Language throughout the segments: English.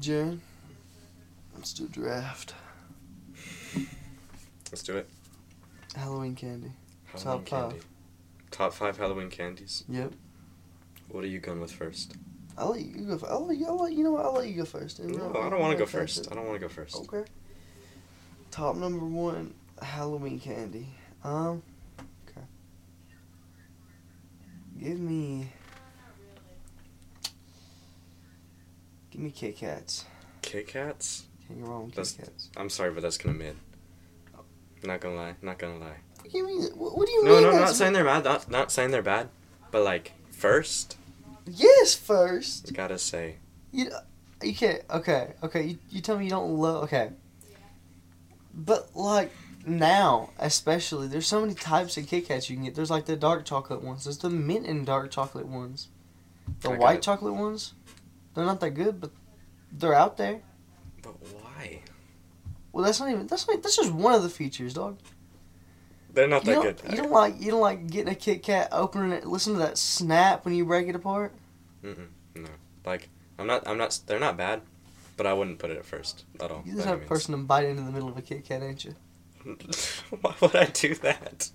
Jared, let's do a draft. Let's do it. Halloween candy. Halloween Top five. Top five Halloween candies. Yep. What are you going with first? I'll let you go. f- I'll let you. I'll let you know. what, I'll let you go first. and No, I'll- I don't want to go first. it. I don't want to go first. Okay. Top number one, Halloween candy. Um. Okay. Give me. Give me Kit Kats. Kit Kats? Can't go wrong with That's- Kit Kats. I'm sorry, but that's kind of mid. Not gonna lie. Not gonna lie. What do you mean? What, do you No, mean? no, I'm not saying they're bad. Not, not saying they're bad. But like first, Yes, first. gotta say You you can't. Okay, okay. You, you tell me you don't love. Okay. But like now, especially, there's so many types of Kit Kats you can get. There's like the dark chocolate ones. There's the mint and dark chocolate ones. The I white chocolate ones, they're not that good, but they're out there. But why? Well, that's not even. That's not, that's just one of the features, dog. They're not You that good. you don't like you don't like getting a Kit Kat, opening it, listen to that snap when you break it apart. Mm-mm, no. Like I'm not. I'm not. They're not bad. But I wouldn't put it at first at all. You by just any have a person to bite into the middle of a Kit Kat, ain't you? Why would I do that?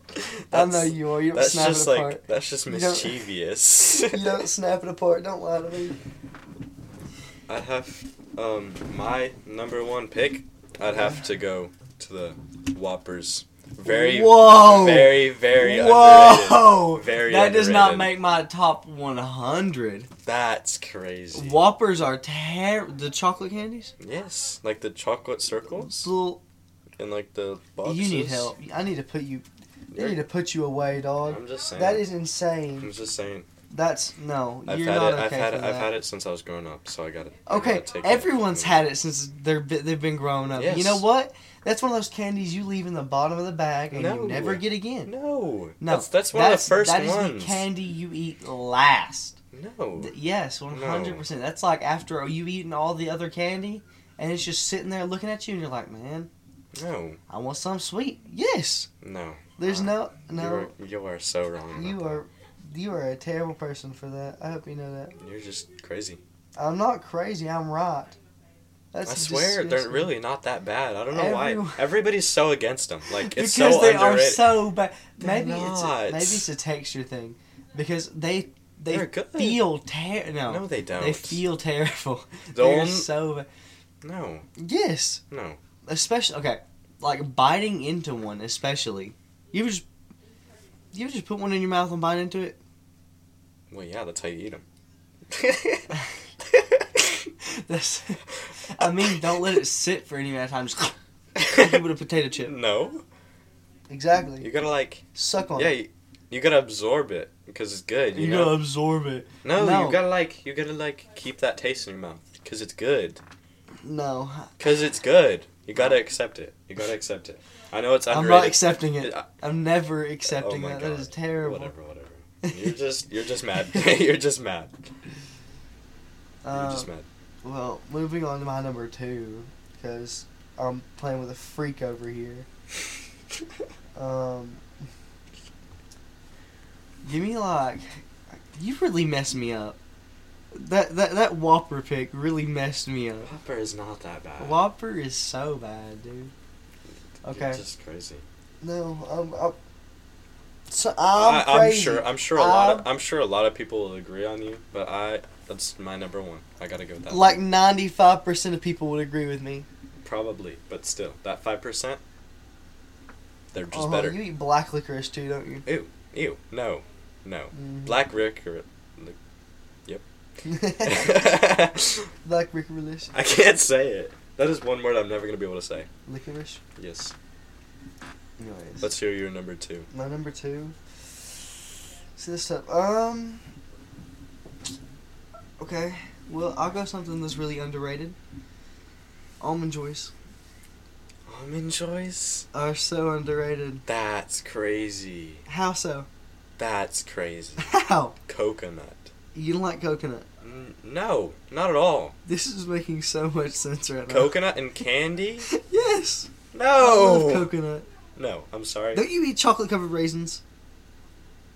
I know you are. You don't That's snap just it like apart. that's just You don't- mischievous. you don't snap it apart. Don't lie to me. I'd have um my number one pick. I'd have to go to the Whoppers. Very, Whoa! very, very underrated. Whoa! Very that does not make my top 100. That's crazy. Whoppers are ter- the chocolate candies. Yes, like the chocolate circles Little, and like the boxes. you need help. I need to put you. I need to put you away, dog. I'm just saying. That is insane. I'm just saying. That's no. I've you're had not it. okay I've had it. that. I've had it since I was growing up, so I got it. Okay, everyone's had it since they're they've been growing up. You know what? That's one of those candies you leave in the bottom of the bag and No. you never get again. No, No, that's that's one That's- of the first that is ones. the candy you eat last. no, Th- Yes, one hundred percent. That's like after you eating all the other candy, and it's just sitting there looking at you, and you're like, man, no, I want some sweet. Yes, no. there's no Uh, You no. are, you are so wrong. You that. You are a terrible person for that. I hope you know that. You're just crazy. I'm not crazy. I'm right. That's I swear they're really not that bad. I don't know Everyone- why. Everybody's so against them. Like it's because so they underrated. are so bad. Maybe it's a, maybe it's a texture thing, because they they feel ter- no, no, they don't. they feel terrible. The They're so bad. no, Yes, no. especially okay, like biting into one, especially. You just you just put one in your mouth and bite into it? Well, yeah, that's how you eat them. That's, I mean, don't let it sit for any amount of time. Just like you would a potato chip. no, Exactly. you gotta like, Suck on it. yeah, it. you, you gotta absorb it because it's good. You, You know. gotta absorb it. no, No. you gotta like, you gotta like keep that taste in your mouth because it's good. No, Because it's good. You gotta accept it. You gotta accept it. I know it's I'm not accepting it. I- I'm never accepting Oh my that. That is terrible. Whatever, whatever. You're just, you're just mad. you're just mad. You're Um, just mad. Well, moving on to my number two, because I'm playing with a freak over here. Um, give me like, you really messed me up. That that that Whopper pick really messed me up. Whopper is not that bad. Whopper is so bad, dude. Okay. You're just crazy. No, I'm. I'm so I'm I, I'm sure. I'm sure a lot of. I'm- I'm sure a lot of people will agree on you, but I. That's my number one. I gotta go with that. Like ninety five percent of people would agree with me. Probably, but still, that five percent. They're just Uh-huh, better. You eat black licorice too, don't you? Ew, ew, no, no. Mhm. Black or. Yep. black licorice. I can't say it. That is one word I'm never gonna be able to say. Licorice. Yes. Anyways. Let's hear your number two. My number two. See this stuff. Um. Okay. Well, I'll go something that's really underrated. Almond joys Almond joys. are so underrated. That's crazy. How so? That's crazy. How? Coconut. You don't like coconut. N- no, not at all. This is making so much sense right now. Coconut and candy? yes. I love No. coconut. No, I'm sorry. Don't you eat chocolate covered raisins?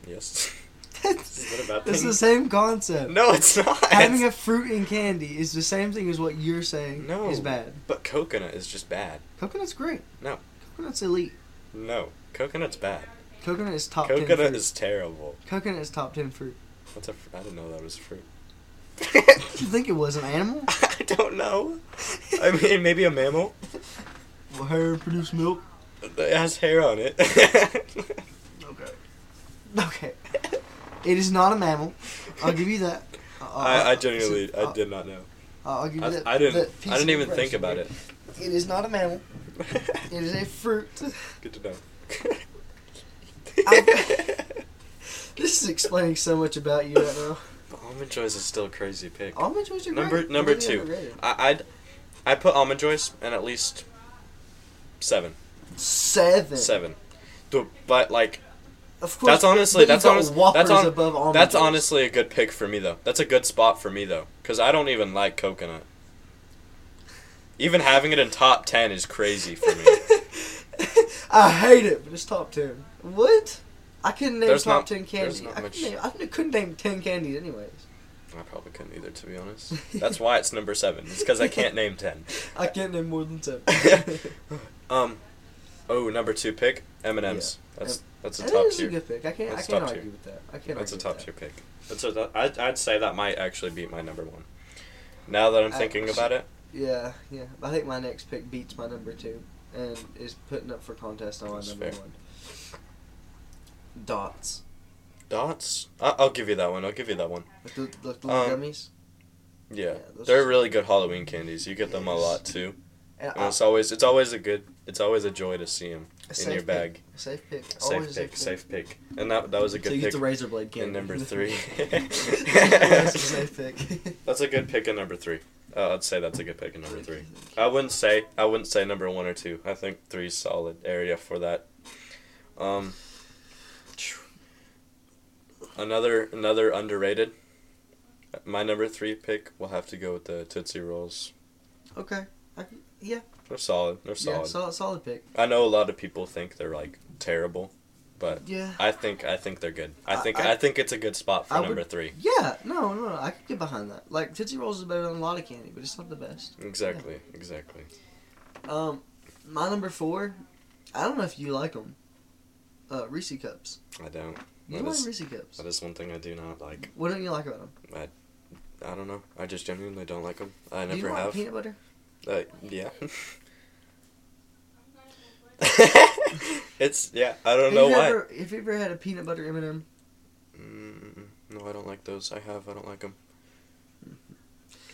Yes. Is that a it's the same concept. No, it's not. Having a fruit in candy is the same thing as what you're saying No. is bad. But coconut is just bad. Coconut's great. No. Coconut's elite. No, coconut's bad. Coconut is top. Coconut fruit. is terrible. Coconut is top ten fruit. What's a? Fr- I didn't know that was fruit. You think it was an animal? I don't know. I mean, maybe a mammal. Will hair produce milk? It has hair on it. Okay. Okay. It is not a mammal. I'll give you that. Uh, I, I genuinely, uh, I did not know. uh, I'll give you I, that. I didn't. that piece I didn't even think about it. It is not a mammal. It is a fruit. Good to know. This is explaining so much about you right now. Almond Joys is still a crazy pick. Almond joys are Number great. number Really two. underrated. I, I'd I put almond joys and at least seven. Seven. Seven. But like Of course. that's honestly that's you've honest, that's on, above that's honestly a good pick for me though. That's a good spot for me though cuz I don't even like coconut. Even having it in top 10 is crazy for me. I hate it, but it's top ten. What? I couldn't name There's top not- ten candies. I, much- couldn't name, I couldn't name ten candies anyways. I probably couldn't either to be honest. That's why it's number 7. It's cuz I can't name 10. I can't name more than ten. Um Oh, number 2 pick M&Ms. That's that's a That top is a tier. good pick. I can't. That's I can't argue tier. with that. I can't. That's a top with tier pick. That's a, that, I'd, I'd say that might actually beat my number one. Now that I'm thinking about it. Yeah, yeah. I think my next pick beats my number two, and is putting up for contest on my That's number fair. one. Dots. dots. I, I'll give you that one. I'll give you that one. Like the, like the little Um, gummies. Yeah, Yeah, those they're really good Halloween candies. You get them a lot too. And And I- it's always it's always a good it's always a joy to see him in your bag. Pick. A safe pick. Safe Always pick, safe pick, and that that was a good. So you get pick. the razor blade candy. in number three. That's a safe pick. That's a good pick in number three. Uh, I'd say that's a good pick in number three. I wouldn't say I wouldn't say number one or two. I think three's solid area for that. Um, another another underrated. My number three pick will have to go with the Tootsie Rolls. Okay. I, yeah. They're solid. They're solid. Yeah. solid. Solid. Pick. I know a lot of people think they're like terrible, but Yeah. I think I think they're good. I I- think I- I, think it's a good spot for I would- number three. Yeah. No. No. No. I could get behind that. Like Tootsie Rolls is better than a lot of candy, but it's not the best. Exactly. Exactly. Um, my number four. I don't know if you like them. Uh, Reese cups. I don't. You That like is- Reese cups? That is one thing I do not like. What don't you like about them? I I don't know. I just genuinely don't like them. I never Do you like have. peanut butter? Uh, yeah. it's yeah. I don't Have know you why. Ever, have you ever had a peanut butter M and m Mm, no, I don't like those. I have. I don't like them.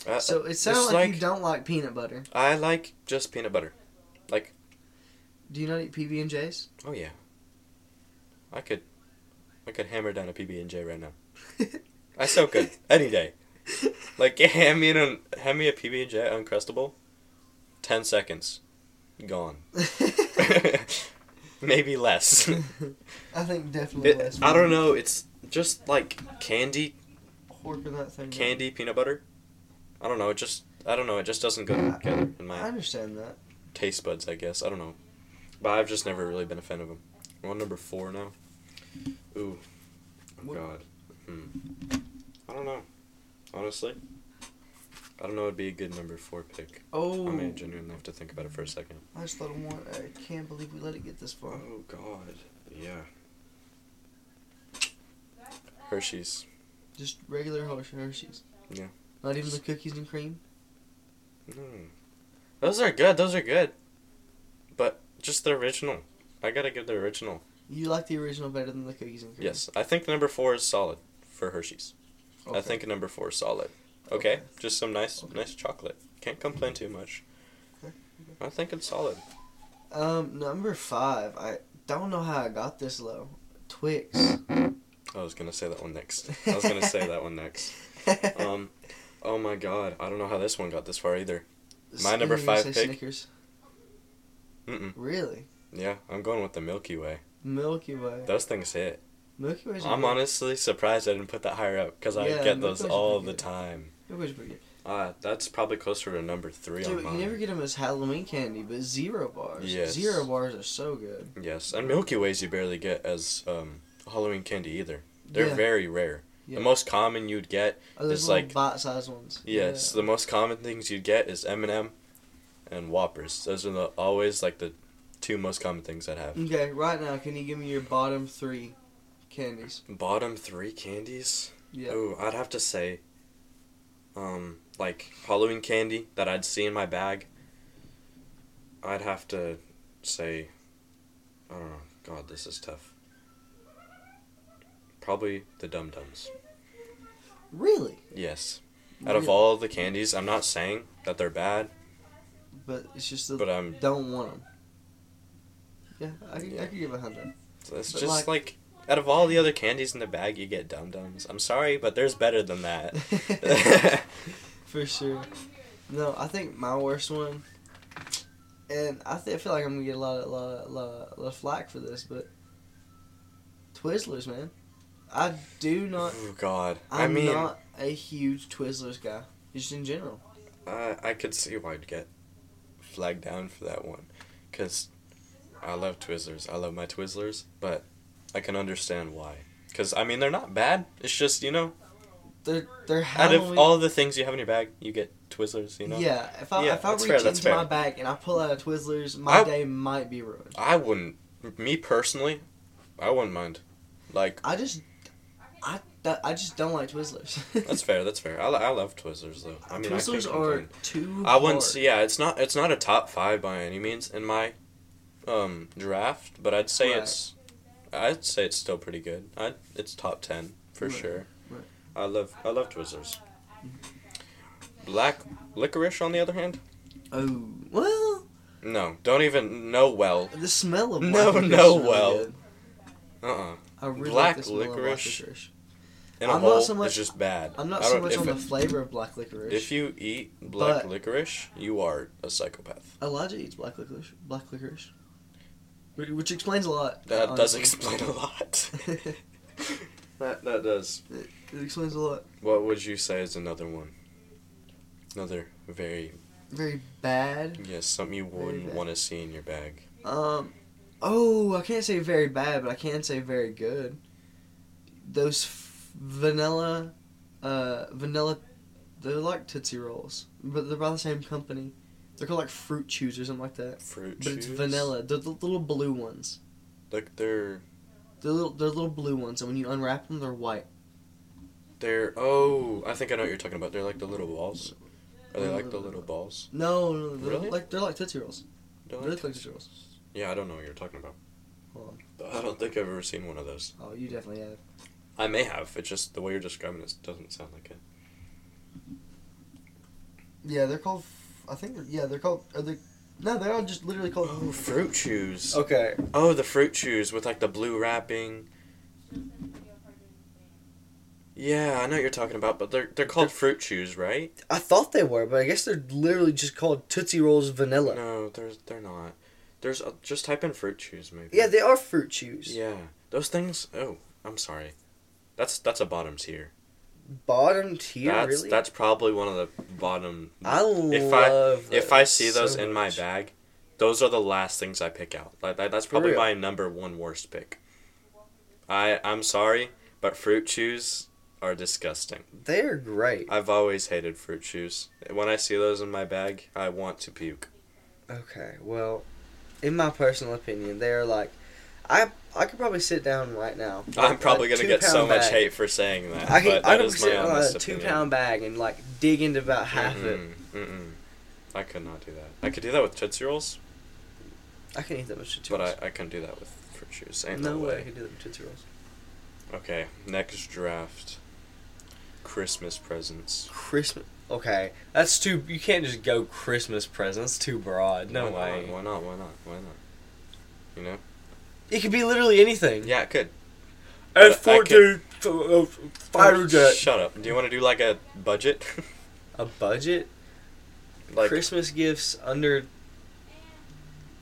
Uh, So it sounds it's like, you don't like peanut butter. I like just peanut butter. Like. Do you not eat PB and J's? Oh yeah. I could. I could hammer down a PB and J right now. I so could any day. Like hand me an hand me a PB and J uncrustable. Ten seconds, gone. Maybe less. I think definitely It, less. I don't know. It's just like candy, Horking that thing. candy peanut butter. I don't know. It just I don't know. It just doesn't go together in I my understand that. taste buds. I guess I don't know, but I've just never really been a fan of them. We're on number four now. Ooh, oh What- God. Hmm. I don't know. Honestly, I don't know. It'd be a good number four pick. Oh, I may genuinely have to think about it for a second. I just thought of one. I can't believe we let it get this far. Oh God. Yeah. Hershey's. Just regular Hershey's. Yeah. Not even the cookies and cream. Mm. Those are good. Those are good. But just the original. I gotta give the original. You like the original better than the cookies and cream. Yes, I think number four is solid for Hershey's. Okay. I think number four is solid. Okay, just some nice, Okay. nice chocolate. Can't complain too much. I think it's solid. Um, number five. I don't know how I got this low. Twix. I was gonna say that one next. I was gonna say that one next. Um, oh my god, I don't know how this one got this far either. my number five pick? Snickers. Mm-mm. Really? Yeah, I'm going with the Milky Way. Milky Way. Those things hit. Milky Way's. I'm honestly surprised I didn't put that higher up because I get Milky those Way's all the good. time. Way's pretty good. Uh, that's probably closer to number three on Dude, you never get them as Halloween candy, but zero bars. Yes. Zero bars are so good. Yes, and Milky Ways you barely get as um, Halloween candy either. They're Yeah. very rare. Yeah. The most common you'd get, Oh, It's like- bite-sized ones. yes, the most common things you'd get is M&M and Whoppers. Those are the, always like the two most common things I'd have. Okay, right now, can you give me your bottom three candies? Bottom three candies. Yeah. Oh, I'd have to say, um, like Halloween candy that I'd see in my bag. I'd have to say, I don't know. God, this is tough. Probably the Dum Dums. Really? Yes. Out of all the candies, I'm not saying that they're bad, But it's just that but I'm. don't want them. Yeah, I, could- I Yeah. could give a hundred. It's But, just like- like, out of all the other candies in the bag, you get Dum Dums. I'm sorry, but there's better than that. For sure. No, I think my worst one, and I, th- I feel like I'm gonna get a lot of lot of, lot of, lot of flack for this, but Twizzlers, man. I do not. oh God. I'm I mean, not a huge Twizzlers guy, just in general. I I could see why I'd get flagged down for that one, cause I love Twizzlers. I love my Twizzlers, but I can understand why. Cause I mean they're not bad. It's just you know They're they're out of all the things you have in your bag, you get Twizzlers. You know. Yeah, if I Yeah, if I reach fair, into my bag and I pull out a Twizzlers, my I- day might be ruined. I wouldn't. Me personally, I wouldn't mind. Like I just, I I just don't like Twizzlers. that's fair. That's fair. I, I love Twizzlers though. I mean, Twizzlers can't are too. I wouldn't. hard. Yeah, it's not. It's not a top five by any means in my um draft, but I'd say Right. it's. I'd say it's still pretty good. I it's top ten for Right, sure. right. I love I love Twizzlers. Black licorice, on the other hand, Oh well, no, don't even know well. the smell of No, black licorice no, is well. Uh uh I really Black like the smell of licorice. Black licorice. In a I'm not so much- it's just bad. I'm not so much on the flavor of black licorice. If you eat black licorice, you are a psychopath. Elijah eats black licorice, black licorice, which explains a lot. That does explain a lot. that that does. It explains a lot. What would you say is another one? Another very Very bad. yes, something you wouldn't want to see in your bag. Um, oh, I can't say very bad, but I can say very good. Those f- vanilla, uh, vanilla, they're like Tootsie Rolls, but they're by the same company. They're called like Fruit Chews or something like that. Fruit But it's chews? vanilla. They're the little blue ones. Like they're They're little, they're little blue ones, and when you unwrap them, they're white. they're oh I think I know what you're talking about. They're like the little balls. Are they like the little balls? No, no, they're Really? like they're like Tootsie Rolls. They're They like look like Tootsie Rolls. yeah, I don't know what you're talking about. Hold on. I don't think I've ever seen one of those. Oh, you definitely have. I may have. It's just the way you're describing it doesn't sound like it. Yeah, they're called. F- I think. They're, yeah, they're called. Are they? No, they're all just literally called. Oh, fruit chews. Okay. Oh, the fruit chews with like the blue wrapping. Yeah, I know what you're talking about, but they're they're called fruit chews, right? I thought they were, but I guess they're literally just called Tootsie Rolls Vanilla. No, there's they're not. There's uh, just type in fruit chews maybe. Yeah, they are fruit chews. Yeah, those things. Oh, I'm sorry. That's that's a bottoms tier. Bottom tier, that's really. that's probably one of the bottom. I if I- If I see so those in my much. bag, those are the last things I pick out. Like that, that's probably my number one worst pick. I I'm sorry, but fruit chews are disgusting. they're great. I've always hated fruit chews. When I see those in my bag, I want to puke. Okay, well, in my personal opinion, they're like, I I could probably sit down right now. I'm with probably gonna get so two-pound much hate for saying that. I can but I could is sit my on a two opinion. pound bag and like dig into about half it. Mm-mm. I could not do that. I could do that with Tootsie Rolls, I can eat that much Tootsie rolls. but I, I couldn't do that with fruit. Ain't no, no, way I way. could do that with Tootsie Rolls. Okay, next draft. Christmas presents. Christmas. Okay, that's too. You can't just go Christmas presents. Too broad. No why way. Not? Why not? Why not? Why not? You know? It could be literally anything. Yeah, it could. F I fourteen uh, fighter jet. Shut up. Do you want to do like a budget? A budget. like Christmas gifts under.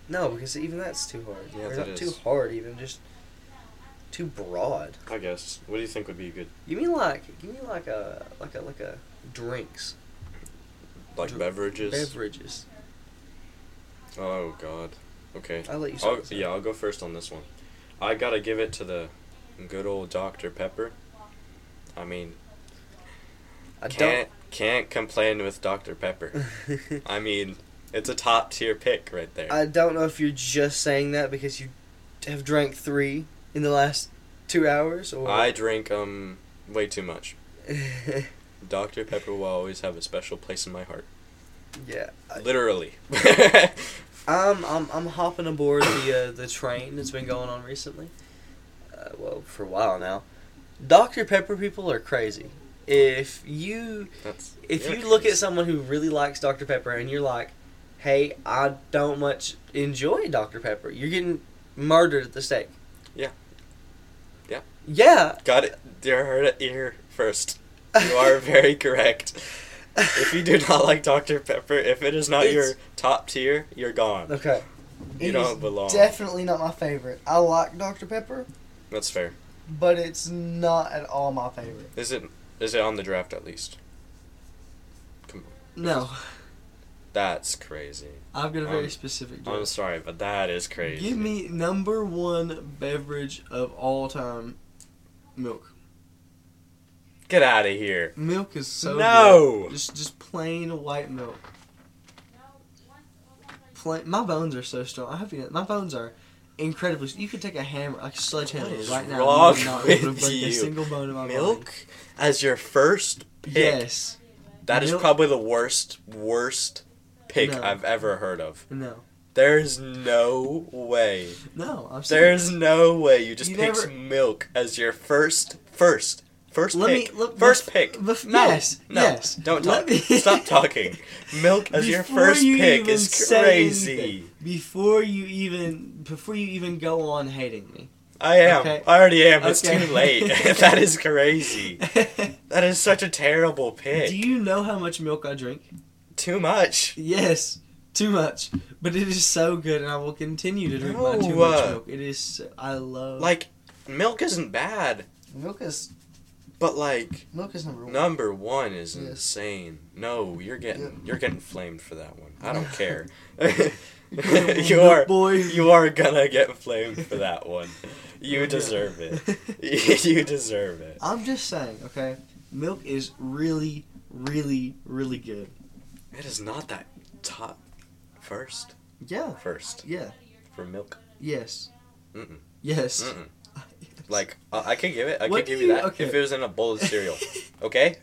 No, because even that's too hard. Yeah, Or that not is. too hard. Even just too broad. I guess. What do you think would be good? Give me like, give me like a like a like a drinks, Like Dr- beverages? beverages. oh god. Okay. I'll let you I'll, yeah, I'll go first on this one. I gotta give it to the good old Dr. Pepper. I mean, I can't can't complain with Dr. Pepper. I mean, it's a top tier pick right there. I don't know if you're just saying that because you have drank three in the last two hours, or I drink um way too much. Dr. Pepper will always have a special place in my heart. yeah. I- Literally. I'm I'm I'm hopping aboard the uh, the train that's been going on recently. Uh, well, for a while now. Dr Pepper people are crazy. If you That's if you look at someone who really likes Dr Pepper and you're like, "Hey, I don't much enjoy Dr Pepper," you're getting murdered at the stake. Yeah. Yeah. Yeah. Got it. You heard it here first. You are very correct. If you do not like Dr. Pepper, if it is not your top tier, you're gone. Okay. You don't belong. Definitely not my favorite. I like Dr Pepper, That's fair. but it's not at all my favorite. Is it? Is it on the draft at least? Come on. No, That's crazy. I've got a very Um, specific. I'm sorry, but that is crazy. Give me number one beverage of all time. Milk. Get out of here. Milk is so No! good. Just just plain white milk. Plain. My bones are so strong. I hope you know. My bones are incredibly. You could take a hammer, like a sledgehammer, right now. wrong and you not with break you? a single bone in my Milk as your first body. pick. Yes. That is Milk- probably the worst, worst pick No. I've ever heard of. No. There's no way. No. I'm. There's no way you just You picked never- milk as your first, first, first Let me- pick. look, first bef- pick. bef- no, yes, no, yes. Don't talk. me- Stop talking. Milk as your first you pick is crazy. anything, Before you even before you even go on hating me. I am. Okay. I already am. It's Okay. too late. that is crazy. That is such a terrible pick. Do you know how much milk I drink? Too much. Yes, too much. But it is so good, and I will continue to drink my too much uh, milk. It is. So, I love Like, milk isn't bad, milk is but like milk is number one. number one is Yes. insane. No, you're getting Yeah. you're getting flamed for that one. I don't care. You are boy. you are gonna get flamed for that one. You deserve it. you deserve it. I'm just saying, okay. Milk is really, really, really good. It is not that top first. Yeah. First Yeah. for milk. Yes. Mm-mm. Yes. Mm-mm. Like uh, I could give it. I What could give you you- that okay. if it was in a bowl of cereal. Okay.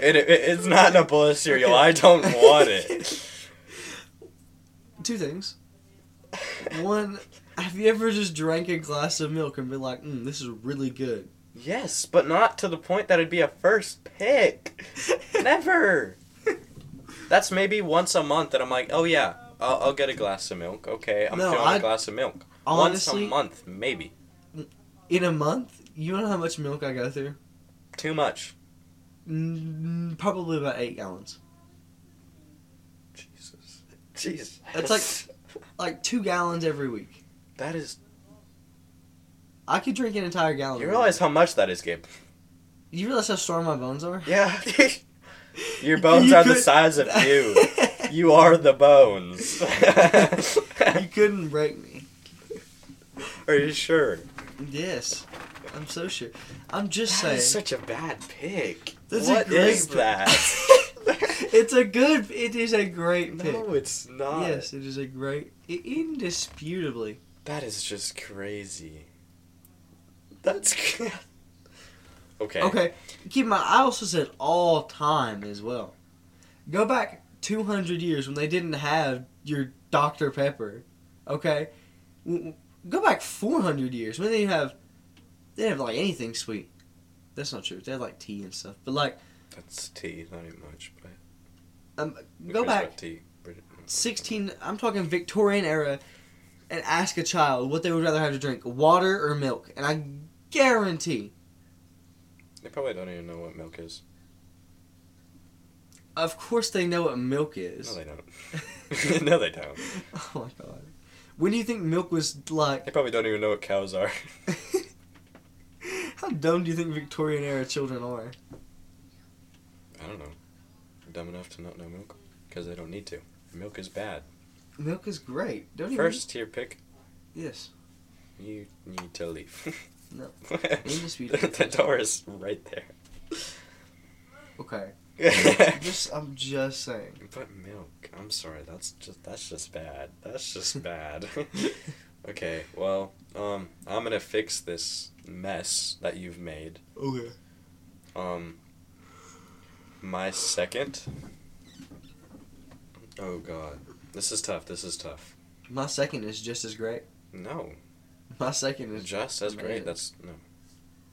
It, it it's not in a bowl of cereal. Okay. I don't want it. Two things. One, have you ever just drank a glass of milk and been like, mm, this is really good? Yes, but not to the point that it'd be a first pick. Never. That's maybe once a month that I'm like, oh yeah, I'll, I'll get a glass of milk. Okay, I'm No, feeling I- a glass of milk. Honestly, once a month, maybe. In a month, you know how much milk I go through? Too much. Mm, probably about eight gallons. Jesus. Jesus. It's like- Like two gallons every week. that is. I could drink an entire gallon. You realize how much that is, Gabe? You realize how strong my bones are? Yeah. Your bones You are the size of you. You are the bones. you couldn't break me. are you sure? Yes. I'm so sure. I'm just That saying. such a bad pick. That's What is pick. that? it's a good. It is a great pick. no, it's not. Yes, it is a great. Indisputably. That is just crazy. That's okay. Okay. Keep in mind, I also said all time as well. Go back 200 years when they didn't have your Dr. Pepper. Okay? Go back 400 years when they didn't have. They didn't have like anything sweet. That's not true. They had like tea and stuff. But like, That's tea, not even much, but um, go back tea. 16 i'm talking victorian era and ask a child what they would rather have to drink water or milk and i guarantee They probably don't even know what milk is. of course they know what milk is No, they don't. no, they don't. oh my god when do you think milk was like They probably don't even know what cows are. how dumb do you think victorian era children are I don't know. Dumb enough to not know milk because they don't need to. Milk is bad. milk is great don't you First tier pick. yes You need to leave. No. the door is right there. Okay. Just I'm just saying. But milk. I'm sorry. That's just that's just bad. That's just bad. okay. Well, um, I'm gonna fix this mess that you've made. Okay. Um, my second. Oh God, this is tough. This is tough. My second is just as great. No, My second is just as great. That's no.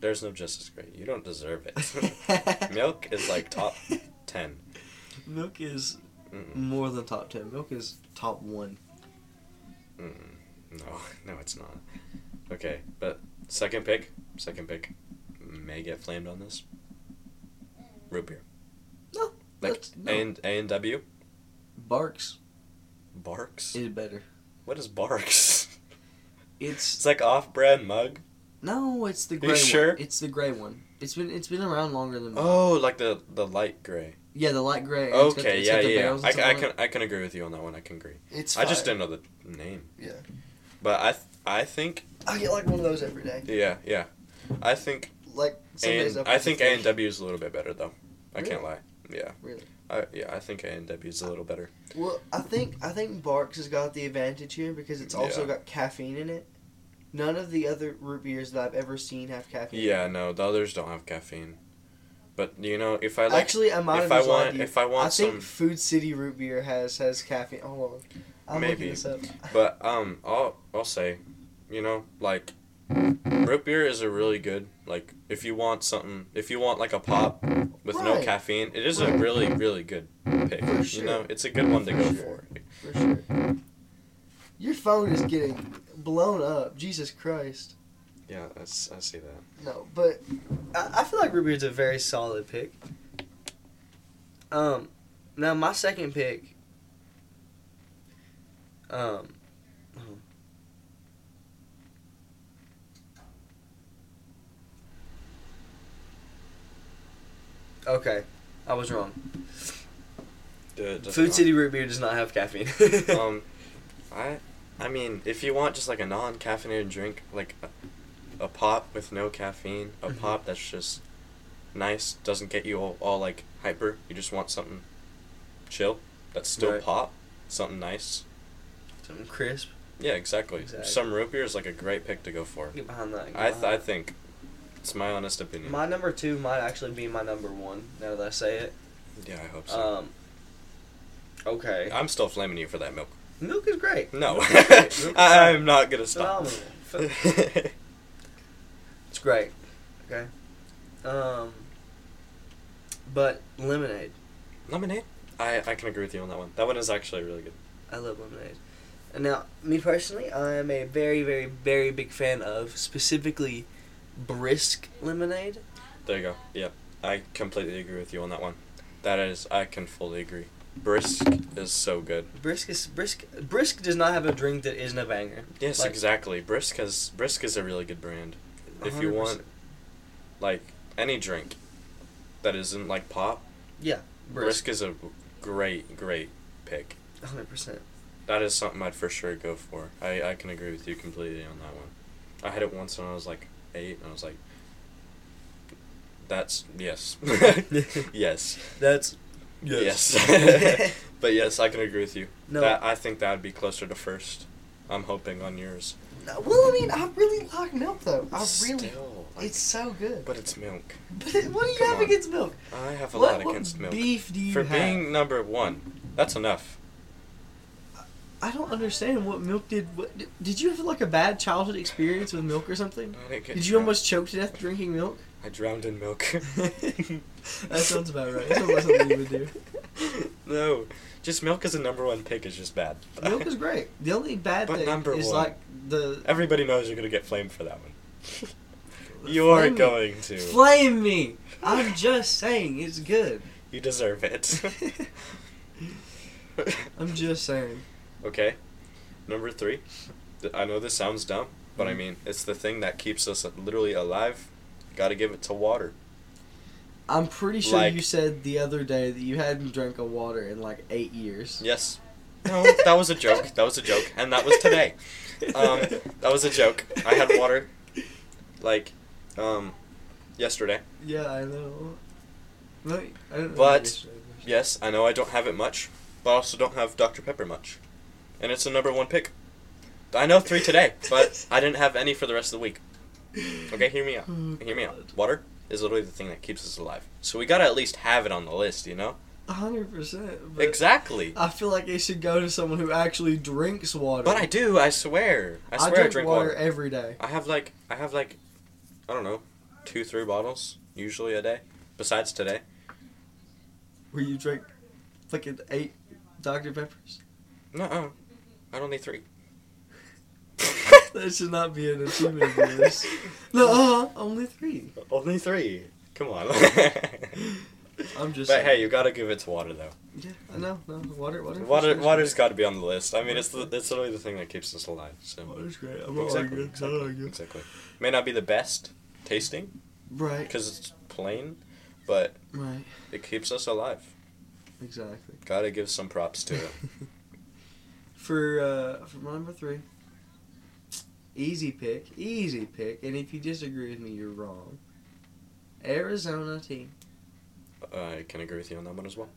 There's no just as great. You don't deserve it. Milk is like top ten. Milk is Mm-mm. more than top ten. Milk is top one. Mm-mm. No, no, it's not. Okay, but second pick, second pick, may get flamed on this. Root beer, No, like no. A and A and W. Barq's Barq's. is better. What is Barq's? It's It's like off-brand mug. No, it's the You gray sure? one. It's the gray one. It's been it's been around longer than Oh, like the the light gray. yeah the light gray. and it's got the- Okay, it's yeah, got the yeah. I, and ca- stuff I can it. I can agree with you on that one. I can agree. It's I just didn't know the name. Yeah. But I th- I think I get like one of those every day. yeah yeah, I think Like and up I think A and. W is a little bit better though. I can't lie. Yeah. Really? I, yeah, I think A and W is a little better. Well, I think I think Barq's has got the advantage here because it's also Yeah. got caffeine in it. None of the other root beers that I've ever seen have caffeine. Yeah, no, the others don't have caffeine. But you know, if I like, Actually, I might if I want, if I want I think some, Food City root beer has has caffeine. Hold on, I'm Maybe. this up. but um, I'll I'll say, you know, like, root beer is a really good like if you want something, if you want like a pop with no caffeine, it is a really really good pick. For You know, it's a good one to For go sure. for. for sure. Your phone is getting blown up. Jesus Christ. Yeah, that's I see that. No, but I, I feel like root beer is a very solid pick. Um, now my second pick. Um. oh. Okay, I was wrong. It Food not- City root beer does not have caffeine. um, I, I mean, if you want just like a non-caffeinated drink, like a, a pop with no caffeine, a Mhm. pop that's just nice, doesn't get you all, all like hyper. You just want something chill, that's still Right. pop, something nice. Something crisp. Yeah, exactly. Exactly. Some root beer is like a great pick to go for. Get behind that. get I, th- I think it's my honest opinion. My number two might actually be my number one. Now that I say it. yeah, I hope so. Um. Okay. I'm still flaming you for that milk. Milk is great. No, Milk is great. Milk is I'm not gonna stop. Phenomenal. It's great. Okay. Um. But lemonade. Lemonade. I, I can agree with you on that one. That one is actually really good. I love lemonade. And now, me personally, I am a very, very, very big fan of specifically brisk lemonade. There you go. Yep. I completely agree with you on that one. That is, I can fully agree. Brisk is so good. Brisk is brisk. Brisk does not have a drink that isn't a banger. Yes, Like- exactly. Brisk has Brisk is a really good brand. If you want like any drink that isn't like pop, Yeah, brisk. Brisk is a great great pick. Hundred percent. That is something I'd for sure go for. I I can agree with you completely on that one. I had it once when I was like eight, and I was like, "That's yes, yes, That's yes." but yes, I can agree with you. No. That I think that would be closer to first. I'm hoping on yours. No, well, I mean, I really like milk though. I really. Still, like- It's so good. But it's milk. But it- what do you Come have on. against milk? I have a what, lot what against milk. beef do you For have? being number one, that's enough. I don't understand what milk did. What did- you have like a bad childhood experience with milk or something? I didn't get Did you drowned. almost choke to death drinking milk? I drowned in milk. that sounds about right. That sounds like something you would do. no, just milk as a number one pick is just bad. Milk is great. The only bad But thing number is one. like the Everybody knows you're gonna get flamed for that one. You're Flame me. going to. flame me. I'm just saying it's good. You deserve it. I'm just saying. okay, number three. Th- I know this sounds dumb, but I Mhm. mean it's the thing that keeps us literally alive. Got to give it to water. I'm pretty sure Like- you said the other day that you hadn't drank a water in like eight years. Yes. No, that was a joke. That was a joke, and that was today. Um, that was a joke. I had water like, um, yesterday. Yeah, I know. No, I don't But-. Yes, I know I don't have it much, but I also don't have Dr. Pepper much. And it's a number one pick. I know three today, but I didn't have any for the rest of the week. Okay, hear me out. Oh, Hear me out. Water is literally the thing that keeps us alive. So we gotta at least have it on the list, you know? A hundred percent. Exactly. I feel like it should go to someone who actually drinks water. But I do, I swear. I I swear I drink, drink, water, water. every day. I have like, I have like, I don't know, two, three bottles usually a day. Besides today. Where you drink fucking eight Dr. Peppers. No, I don't need three. That should not be an achievement yours. No, uh, only three. Only three. Come on. I'm just. but hey, you gotta give it to water though. Yeah, I know. No, water, water. Water, sure. water's got to be on the list. I mean, it's the, it's literally the thing that keeps us alive. So Water's great. I'm not exactly, arguing. 'cause I don't exactly, argue. exactly. May not be the best tasting Right. because it's plain, but Right. it keeps us alive. Exactly. Gotta give some props to it. for uh, for number three, easy pick, easy pick, and if you disagree with me, you're wrong. Arizona team. I can agree with you on that one as well.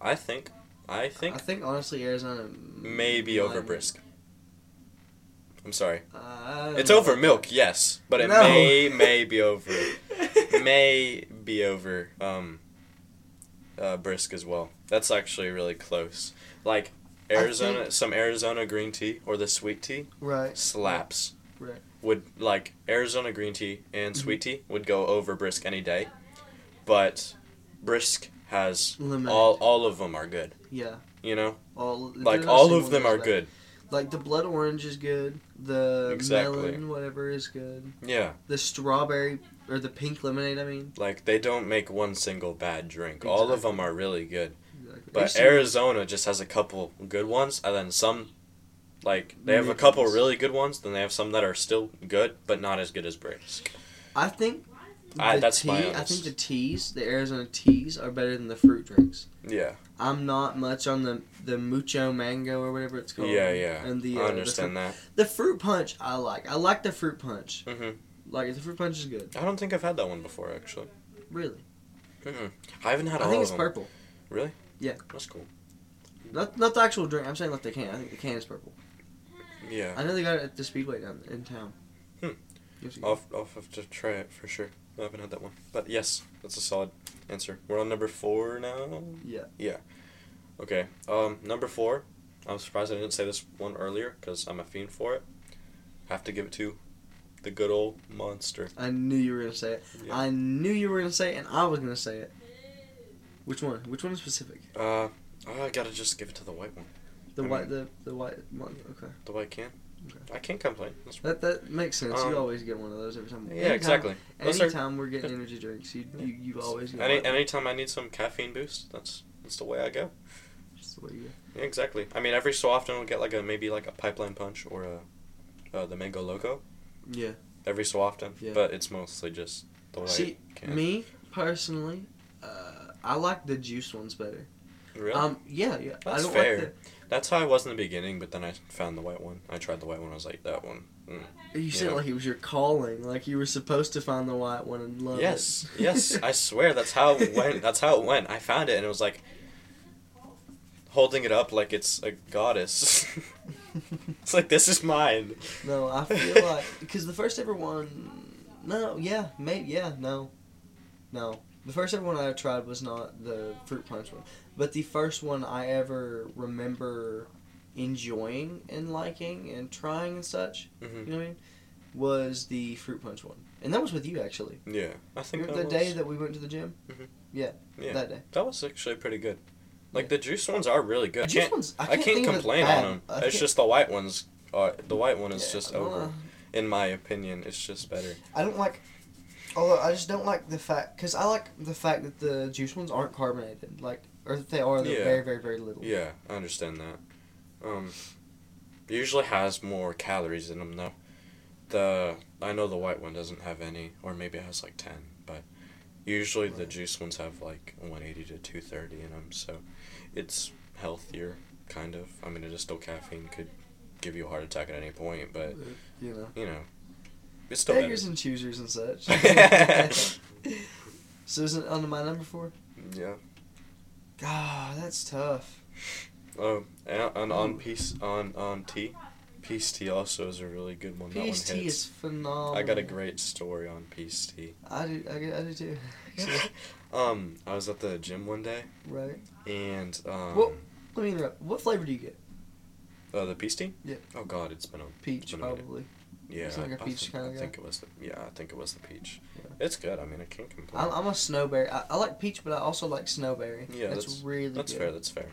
I think, I think I think honestly, Arizona maybe over brisk. I'm sorry. Uh, It's know over milk, yes, but it No. may may be over may be over um uh, brisk as well. That's actually really close. Like Arizona, think- some Arizona green tea or the sweet tea right. slaps. Right. Would like Arizona green tea and Mhm. sweet tea would go over brisk any day, but brisk has Lemonade. all all of them are good. Yeah. You know, All like all of them are bad. good. Like the blood orange is good. The Exactly. melon whatever is good. Yeah, The strawberry or the pink lemonade. I mean. like they don't make one single bad drink. All of them are really good. Exactly. But Arizona just has a couple good ones, and then some, like they have a couple really good ones. Then they have some that are still good, but not as good as Brisk. I think. I- the that's my tea, I think the teas, the Arizona teas, are better than the fruit drinks. Yeah, I'm not much on the the mucho mango or whatever it's called. yeah, yeah. And the I uh, understand that. The, fruit, the fruit punch I like. I like the fruit punch. hmm Like the fruit punch is good. I don't think I've had that one before actually. Really. Mm-mm. I haven't had I all think it's them. purple. Really? Yeah. That's cool. Not not the actual drink. I'm saying like the can. I think the can is purple. Yeah, I know they got it at the Speedway down in town. Hmm. You have to. I'll, I'll have to try it for sure. I haven't had that one, but yes, that's a solid answer. We're on number four now. Yeah. Yeah. Okay. Um, number four. I'm surprised I didn't say this one earlier because I'm a fiend for it. Have to give it to the good old monster. I knew you were gonna say it. Yeah. I knew you were gonna say it, and I was gonna say it. Which one? Which one in specific? Uh, I gotta just give it to the white one. The I white, mean- the the white one. Okay. The white can. Okay. I can't complain. That's That that makes sense. Um, you always get one of those every time. yeah, anytime, exactly. Those are Anytime we're getting energy drinks, you you, you always get any anytime I need some caffeine boost. That's that's the way I go. Just the way you go. Yeah, exactly. I mean, every so often we'll get like a maybe like a pipeline punch or a uh, the mango loco. Yeah. Every so often, Yeah. but it's mostly just the white See, can. me personally, uh, I like the juice ones better. Really? Um, yeah, yeah. I That's don't fair. like That's how I was in the beginning, but then I found the white one. I tried the white one. I was like, that one. Mm. the. You said Yeah. like it was your calling, like you were supposed to find the white one and love Yes, it. yes. I swear that's how it went. That's how it went. I found it and it was like holding it up like it's a goddess. it's like this is mine. no, I feel like because the first ever one. No, yeah, maybe, yeah, no, no. The first ever one I tried was not the fruit punch one, but the first one I ever remember enjoying and liking and trying and such. hmm You know what I mean? Was the fruit punch one, and that was with you actually. Yeah, I think the day that we went to the gym? Mhm. Yeah, Yeah. that day. that was actually pretty good. Like Yeah. the juice ones are really good. The I juice can't, ones, I I can't, can't of it complain on them. I It's can't- just the white ones. Are, the white one is yeah, just over. know. In my opinion, it's just better. I don't like. Although I just don't like the fact, because I like the fact that the juice ones aren't carbonated, like, or they are, Yeah. very, very, very little. Yeah, I understand that. Um, it usually has more calories in them though. The I know the white one doesn't have any, or maybe it has like ten, but usually the juice ones have like one eighty to two thirty in them, so it's healthier, kind of. I mean, it is still caffeine, could give you a heart attack at any point, but You know. you know, it's still beggars and choosers and such. so is it on my number four? Yeah. God, that's tough. Oh, and, and on peace on on tea, peace tea also is a really good one. Peace that one tea hits. is phenomenal. I got a great story on peace tea. I do. I, get- I do too. um, I was at the gym one day right. and um, Well- Let me interrupt. What flavor do you get? uh, the peace tea. Yeah. Oh God, it's been a Peach, been a minute. probably. yeah. It's like a I peach think, I guy. think it was the yeah. I think it was the peach. Yeah. It's good. I mean, I can't complain. I'm, I'm a snowberry. I, I like peach, but I also like snowberry. Yeah, that's, that's- really That's good. fair. That's fair.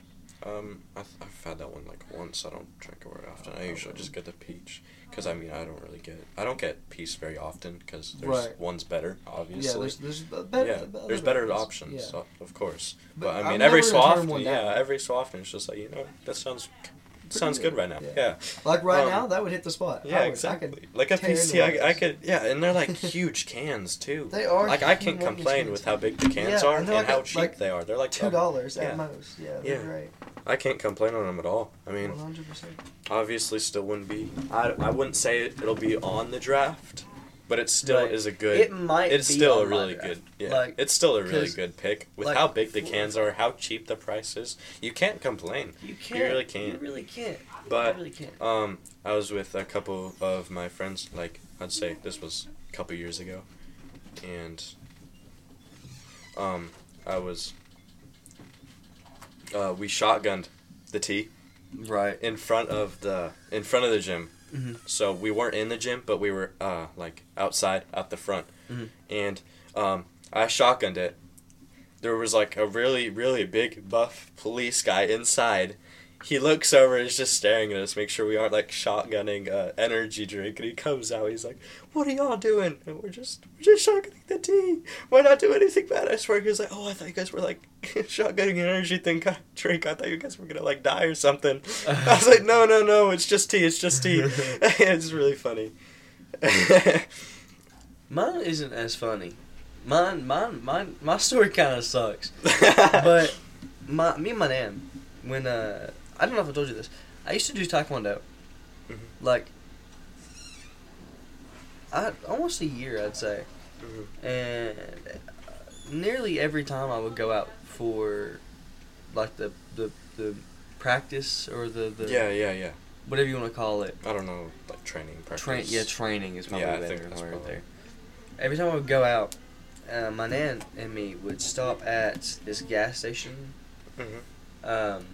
Um, I've, I've had that one like once. I don't drink it very often. I Oh, usually just get the peach because I mean I don't really get I don't get peach very often because there's Right. one's better obviously. Yeah, there's there's better. yeah, there's better options. options, Yeah. so- of course. But But, I mean, every so often, yeah, down. every so often, it's just like you know that sounds sounds good, good right now. yeah. Yeah, Like right Um, now, that would hit the spot. yeah, I would, exactly. I like a tear piece I, I could, yeah, and they're like huge cans too. they are. Like I can't complain with how big the cans Yeah, are and and like how a- cheap like they are. They're like Two dollars Yeah. at most. Yeah, they're Yeah. great. I can't complain on them at all. I mean, One hundred percent. obviously still wouldn't be. I, I wouldn't say it, it'll be on the draft, but it still Right. is a good. It might. it's be still a really good. Yeah, Like, it's still a really good pick with like, how big the cans are, how cheap the price is. You can't complain. you can't. You really can't. You really can't. But you really can't. um, I was with a couple of my friends. Like I'd say this was a couple years ago, and um, I was. Uh, we shotgunned the tea Right. in front of the in front of the gym. Mhm. So we weren't in the gym, but we were uh, like outside, out the front, Mhm. and um, I shotgunned it. There was like a really really big buff police guy inside. He looks over and is just staring at us, make sure we aren't like shotgunning uh, energy drink. And he comes out, he's like, "What are y'all doing?" And we're just we're just shotgunning the tea. Why not do anything bad? I swear. He was like, "Oh, I thought you guys were like shotgunning an energy thing drink. I thought you guys were gonna like die or something." I was like, no, no, no, it's just tea, it's just tea. it's really funny. Mine isn't as funny. Mine, mine, mine. My story kind of sucks. but my, me and my nan, when uh, I don't know if I told you this. I used to do taekwondo, Mhm. like, I almost a year, I'd say, Mhm. and uh, nearly every time I would go out for, like the the the practice or the the yeah, yeah, yeah. whatever you want to call it. I don't know, like training practice. Train, yeah, training is probably Yeah, better word there. Every time I would go out, uh, my nan and me would stop at this gas station. Mhm. Um,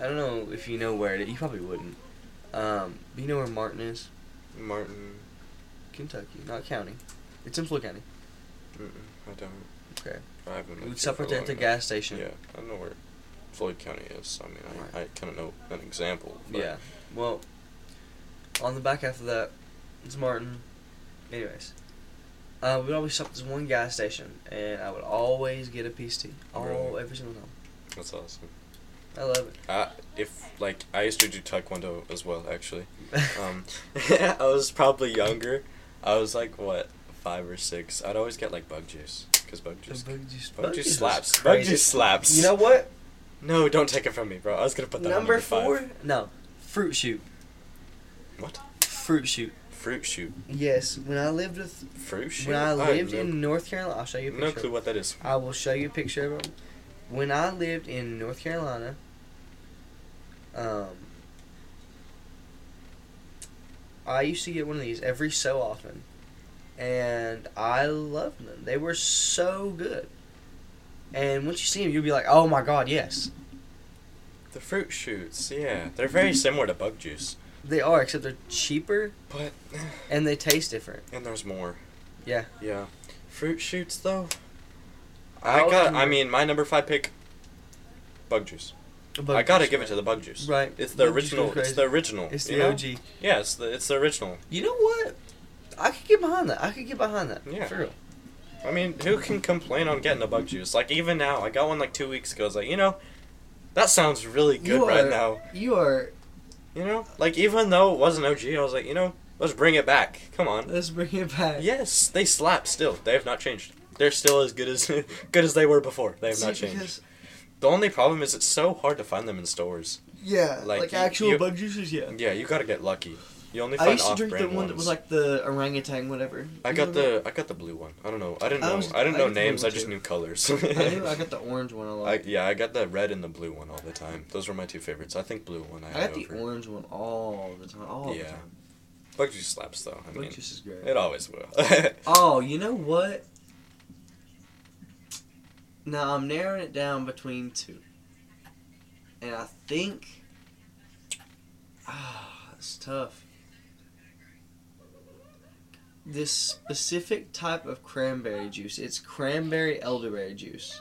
I don't know if you know where it is. You probably wouldn't. Um, but you know where Martin is? Martin. Kentucky, not county. It's in Floyd County. Mm-mm, I don't. Okay. I haven't. We'd here stop for right at the gas station. Yeah, I don't know where Floyd County is. I mean, I, Right. I kind of know an example. Yeah. Well, on the back half of that, it's Martin. Anyways, uh, we'd always stop at this one gas station, and I would always get a tea. All Really? every single time. That's awesome. I love it. Uh, if like I used to do taekwondo as well, actually. Um, I was probably younger. I was like what five or six. I'd always get like bug juice because bug The juice. bug juice, Bug juice slaps. Bug crazy. juice slaps. You know what? No, don't take it from me, bro. I was gonna put that on Number number five. four? No, fruit shoot. What? Fruit shoot. Fruit shoot. Yes, when I lived with Fruit shoot. when I have lived no, in North Carolina, I'll show you a picture. no clue what that is. I will show you a picture of them. When I lived in North Carolina, um, I used to get one of these every so often, and I loved them. They were so good. And once you see them, you'll be like, "Oh my god, yes, The fruit shoots. Yeah, they're very similar to bug juice, they are." Except they're cheaper but and they taste different. and there's more. Yeah. Yeah. Fruit shoots though. I got. I mean, my number five pick. Bug juice. I gotta give it to the bug juice. Right. It's the Bug original. It's the original. It's the know? OG. Yeah, it's the it's the original. You know what? I could get behind that. I could get behind that. Yeah. For real. I mean, who can complain on getting a bug juice? Like even now, I got one like two weeks ago. I was like, you know, that sounds really good You right are- now. You are. You know, like even though it wasn't OG, I was like, you know, let's bring it back. Come on. Let's bring it back. Yes, they slap still. They have not changed. They're still as good as good as they were before. They have See, not changed. because- The only problem is it's so hard to find them in stores. Yeah, Like, like, you- actual you- bug juices. Yeah. Yeah, you gotta get lucky. You only I used to drink the one that was like the orangutan, whatever. I got the I got the blue one. I don't know. I didn't I know. was- I didn't I know names. I just knew colors. I knew I got the orange one a lot. I, yeah, I got the red and the blue one all the time. Those were my two favorites. I think blue one I, I got the over. orange one all the time. All the Yeah. time. Bug juice slaps though. I Bug mean, juice is great. it always will. Oh, you know what? Now I'm narrowing it down between two. And I think Ah, it's tough. This specific type of cranberry juice, it's cranberry elderberry juice.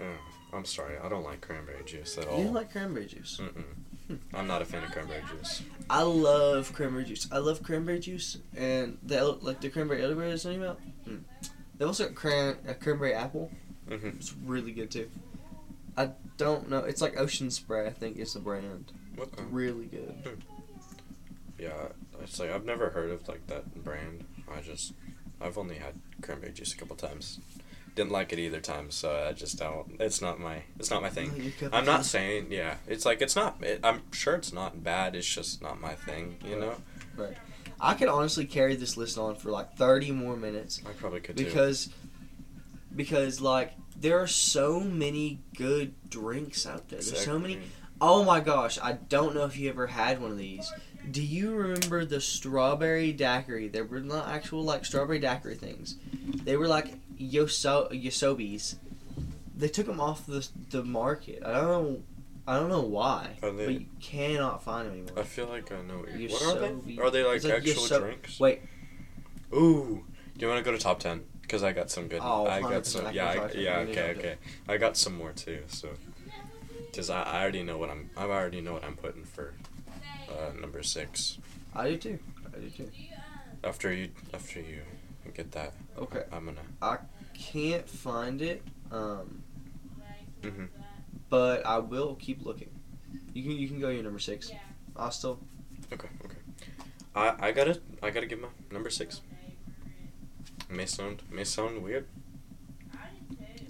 Oh, I'm sorry. I don't like cranberry juice at all. You don't like cranberry juice? Mm-mm. I'm not a fan of cranberry juice. I love cranberry juice. I love cranberry juice and the like the cranberry elderberry is talking about. Mm. They also got cran a cranberry apple. hmm It's really good too. I don't know. It's like Ocean Spray. I think is the brand. It's really good. Yeah, it's like I've never heard of like that brand. I just I've only had cranberry juice a couple times. Didn't like it either time, so I just don't. It's not my. It's not my thing. I'm not saying yeah. It's like it's not. It, I'm sure it's not bad. It's just not my thing. You know. Right. I could honestly carry this list on for like 30 more minutes I probably could too. because because like there are so many good drinks out there. There's so many. Oh my gosh! I don't know if you ever had one of these. Do you remember the strawberry daiquiri? They were not actual like strawberry daiquiri things. They were like yoso yosobis. They took them off the the market. I don't know. I don't know why, they- but you cannot find them anymore. I feel like I know. What, You're what are they? Are they like like actual so- drinks? Wait, Ooh. Do you want to go to top ten? Because I got some good. Oh, I got some. Yeah. I, talk to you. yeah. Okay. Okay. I got some more too. So. Because I, I already know what I'm. I already know what I'm putting for uh, number six. I do too. I do too. After you. After you get that. Okay, I'm gonna. I can't find it, um, Mhm. but I will keep looking. You can you can go your number six. I'll still. Okay. Okay. I I gotta I gotta give my number six. May sound may sound weird.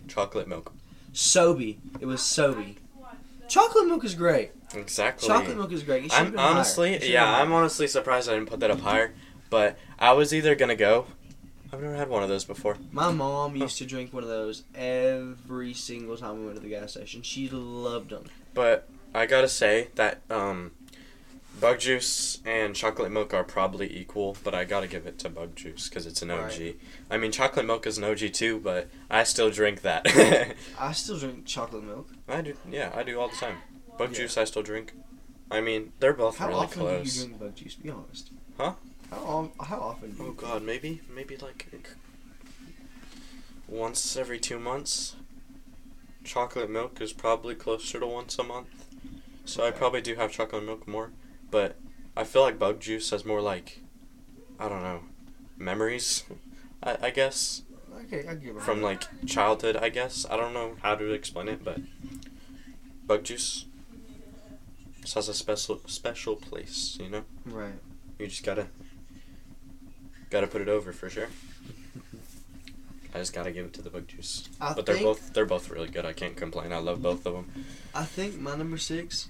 Chocolate milk. Sobe. It was Sobe. Chocolate milk is great. Exactly. Chocolate milk is great. I'm honestly, yeah, I'm honestly surprised I didn't put that up higher. But I was either gonna go. I've never had one of those before. My mom used to drink one of those every single time we went to the gas station. She loved them. But I gotta say that um, bug juice and chocolate milk are probably equal. But I gotta give it to bug juice because it's an OG. Right. I mean, chocolate milk is an OG too, but I still drink that. I still drink chocolate milk. I do. Yeah, I do all the time. Bug Yeah. juice, I still drink. I mean, they're both How really often close. do you drink bug juice? Be honest. Huh? How how often? Do you Oh god, maybe maybe like once every two months. Chocolate milk is probably closer to once a month. So I probably do have chocolate milk more, but I feel like bug juice has more like I don't know, memories. I, I guess Okay, I it. from like childhood. I guess I don't know how to explain it, but bug juice just has a special special place. You know, right. you just gotta gotta put it over for sure. I just gotta give it to the bug juice. I But they're both they're both really good. I can't complain. I love both of them. I think my number six,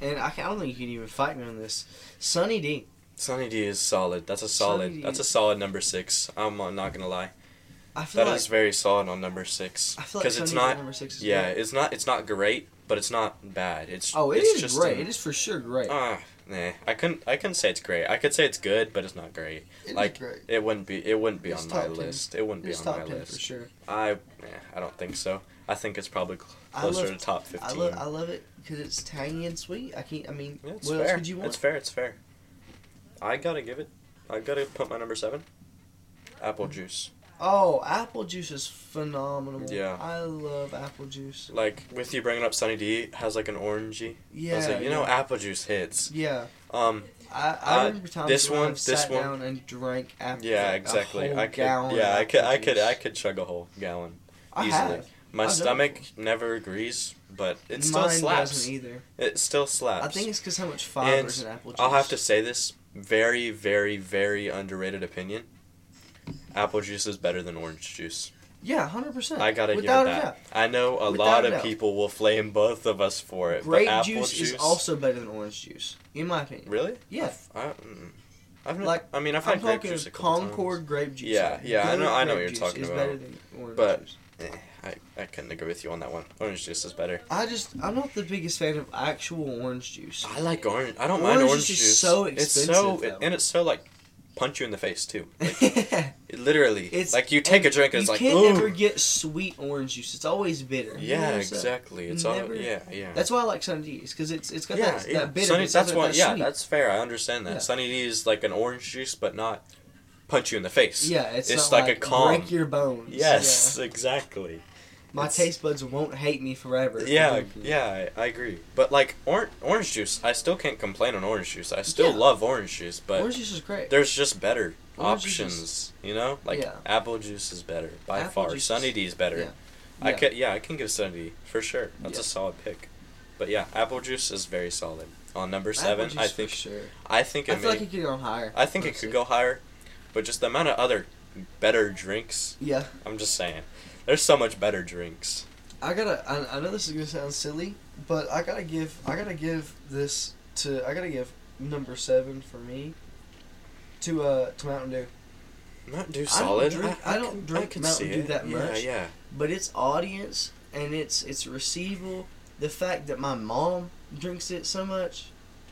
and I, I don't think you can even fight me on this. Sunny D. Sunny D is solid. That's a solid. That's a solid number six. I'm uh, not gonna lie. I feel That is like very solid on number six. I feel like Sunny it's D not. number six. Is Yeah, great. it's not. It's not great, but it's not bad. It's. Oh, it it's is just great. an- it is for sure great. Ah, nah. I couldn't. I couldn't say it's great. I could say it's good, but it's not great. It is like great. it wouldn't be. It wouldn't be It's on my 10. list. It wouldn't be It's on top my list. for sure. I. Eh, I don't think so. I think it's probably closer love- to top I love I love it because it's tangy and sweet. I can't. I mean, Yeah, it's what fair. else would you want? It's fair. It's fair. I gotta give it. I gotta put my number seven. Apple juice. Oh, apple juice is phenomenal. Yeah. I love apple juice. Like with you bringing up Sunny D, has like an orangey. Yeah. I was like, you know, apple juice hits. Yeah. Um, I, I Uh, remember times this one- I've this sat one- down and drank apple. yeah, like, exactly. I could. gallon Yeah, I could. I could. I could chug a whole gallon. I easily. have. My stomach never agrees, but it still Mine slaps. doesn't either. It still slaps. I think it's because how much fiber is in apple juice. I'll have to say this very, very, very underrated opinion. Apple juice is better than orange juice. Yeah, hundred percent. I gotta Without hear a that. I know a Without lot a of doubt. people will flame both of us for it. Grape but apple juice, juice, is also better than orange juice, in my opinion. really. Yeah. I've, I, mm, I've Like, I mean, I've I'm grape talking juice a couple Concord grape juice. Yeah, yeah, I know- I know what you're talking is about. Better than orange But- juice. Eh, I, I couldn't agree with you on that one. Orange juice is better. I just I'm not the biggest fan of actual orange juice. I like orange. I don't Orange mind orange juice juice. is so it's so expensive, though. and it's so like punch you in the face too. Like, it literally, It's- like you take a drink and it's like you like, can't ooh. ever get sweet orange juice. It's always bitter. You know yeah, exactly. It's Never- all yeah, yeah. That's why I like Sunny D's because it's it's got yeah, that, yeah. that bitter. Sunny, that's why. that Yeah, sweet. that's fair. I understand that. Yeah. Sunny D is like an orange juice, but not punch you in the face. yeah. It's, it's not like a like, calm- break your bones. Yes, exactly. My It's- taste buds won't hate me forever. Yeah, yeah, I, I agree. But like orange orange juice, I still can't complain on orange juice. I still Yeah. love orange juice, but orange juice is great. there's just better Orange juice options. You know, like Yeah. apple juice is better by Apple far. juice Sunny D is better. yeah. I could, yeah, I can give Sunny D for sure. That's a solid pick. But yeah, apple juice is very solid. On number seven, juice I think sure. I think I it feel may, like it could go higher. I think it could go higher, but just the amount of other better drinks. Yeah, I'm just saying, there's so much better drinks. I gotta. I, I know this is gonna sound silly, but I gotta give. I gotta give this to. I gotta give number seven for me. To uh to Mountain Dew, Mountain Dew I don't solid. drink- I don't can- drink can Mountain Dew that yeah, much. Yeah, but its audience and its its receivable. The fact that my mom drinks it so much.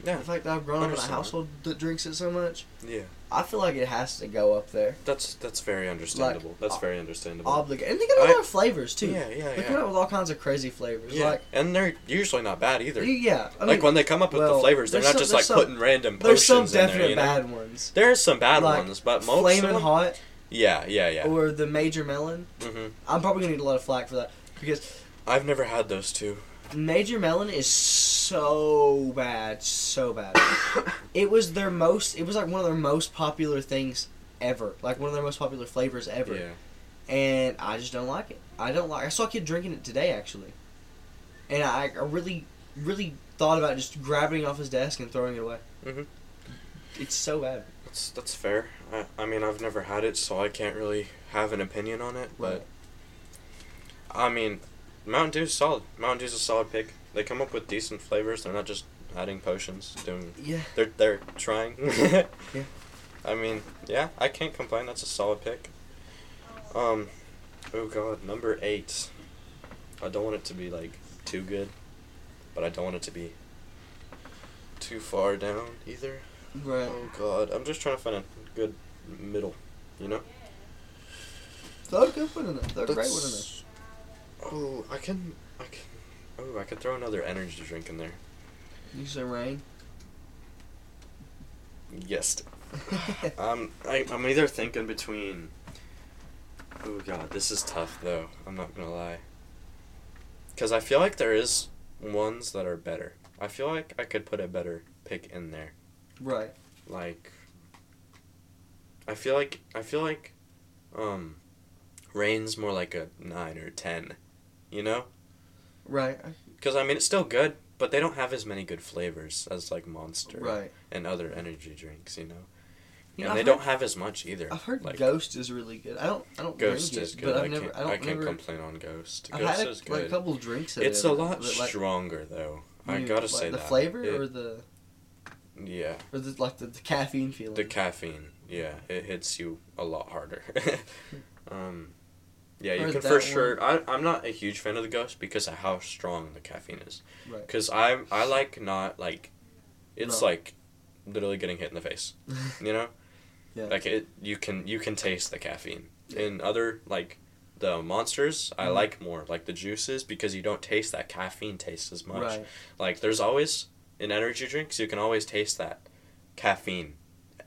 Yeah, The fact that I've grown up in a household that drinks it so much. yeah. I feel like it has to go up there. That's that's very understandable. that's uh, very understandable. Obligated. And they got a lot of flavors too. yeah, yeah, They yeah. come out with all kinds of crazy flavors. yeah, Like and they're usually not bad either. yeah, I like mean, when they come up with the flavors, they're not some- just like some- putting random there's some potions in definite. You know? bad ones. There's some bad Like, ones, but most Flamin' of them, hot yeah, yeah, yeah. or the Major Melon. Mm-hmm. I'm probably gonna need a lot of flack for that because I've never had those two. Major Melon is so bad, so bad. it was their most. It was like one of their most popular things ever. Like one of their most popular flavors ever. Yeah, And I just don't like it. I don't like. I saw a kid drinking it today actually, and I, I really, really thought about just grabbing it off his desk and throwing it away. Mhm. It's so bad. that's that's fair. I, I mean, I've never had it, so I can't really have an opinion on it. But I mean, Mountain Dew's solid. Mountain Dew's a solid pick. They come up with decent flavors. They're not just adding potions. Doing Yeah. they're they're trying. Yeah. I mean, yeah, I can't complain. That's a solid pick. Um, oh god, number eight. I don't want it to be like too good, but I don't want it to be too far down either. Right. Oh god, I'm just trying to find a good middle. You know. A good one in there. Throw a great one in there. Oh, I can, I can. Oh, I could throw another energy drink in there. You say Reign. Yes. Um, I, I'm either thinking between. Oh god, this is tough though. I'm not gonna lie. Cause I feel like there is ones that are better. I feel like I could put a better pick in there. right. Like. I feel like I feel like, um, Reign's more like a nine or ten, you know. Right. Cause I mean it's still good, but they don't have as many good flavors as like Monster Right. and other energy drinks, you know. You and know, they I've don't have as much either. I've heard like, Ghost is really good. I don't. I don't Ghost drink is it, good. but I've I never. can't, I don't I can't never. complain on Ghost. I've Ghost had is a, like a couple drinks. Of it's it, a but, lot like, stronger though. I gotta like say the that. flavor It- or the yeah, or the like the, the caffeine feeling. the caffeine. Yeah, it hits you a lot harder. um, yeah, you can for one. sure. I I'm not a huge fan of the Ghost because of how strong the caffeine is. Right. Because I I like not like, it's No. like, literally getting hit in the face. You know. Yeah. Like it, you can you can taste the caffeine. In other like, the monsters, I Mhm. like more like the juices because you don't taste that caffeine taste as much. Right. Like there's always in energy drinks you can always taste that caffeine,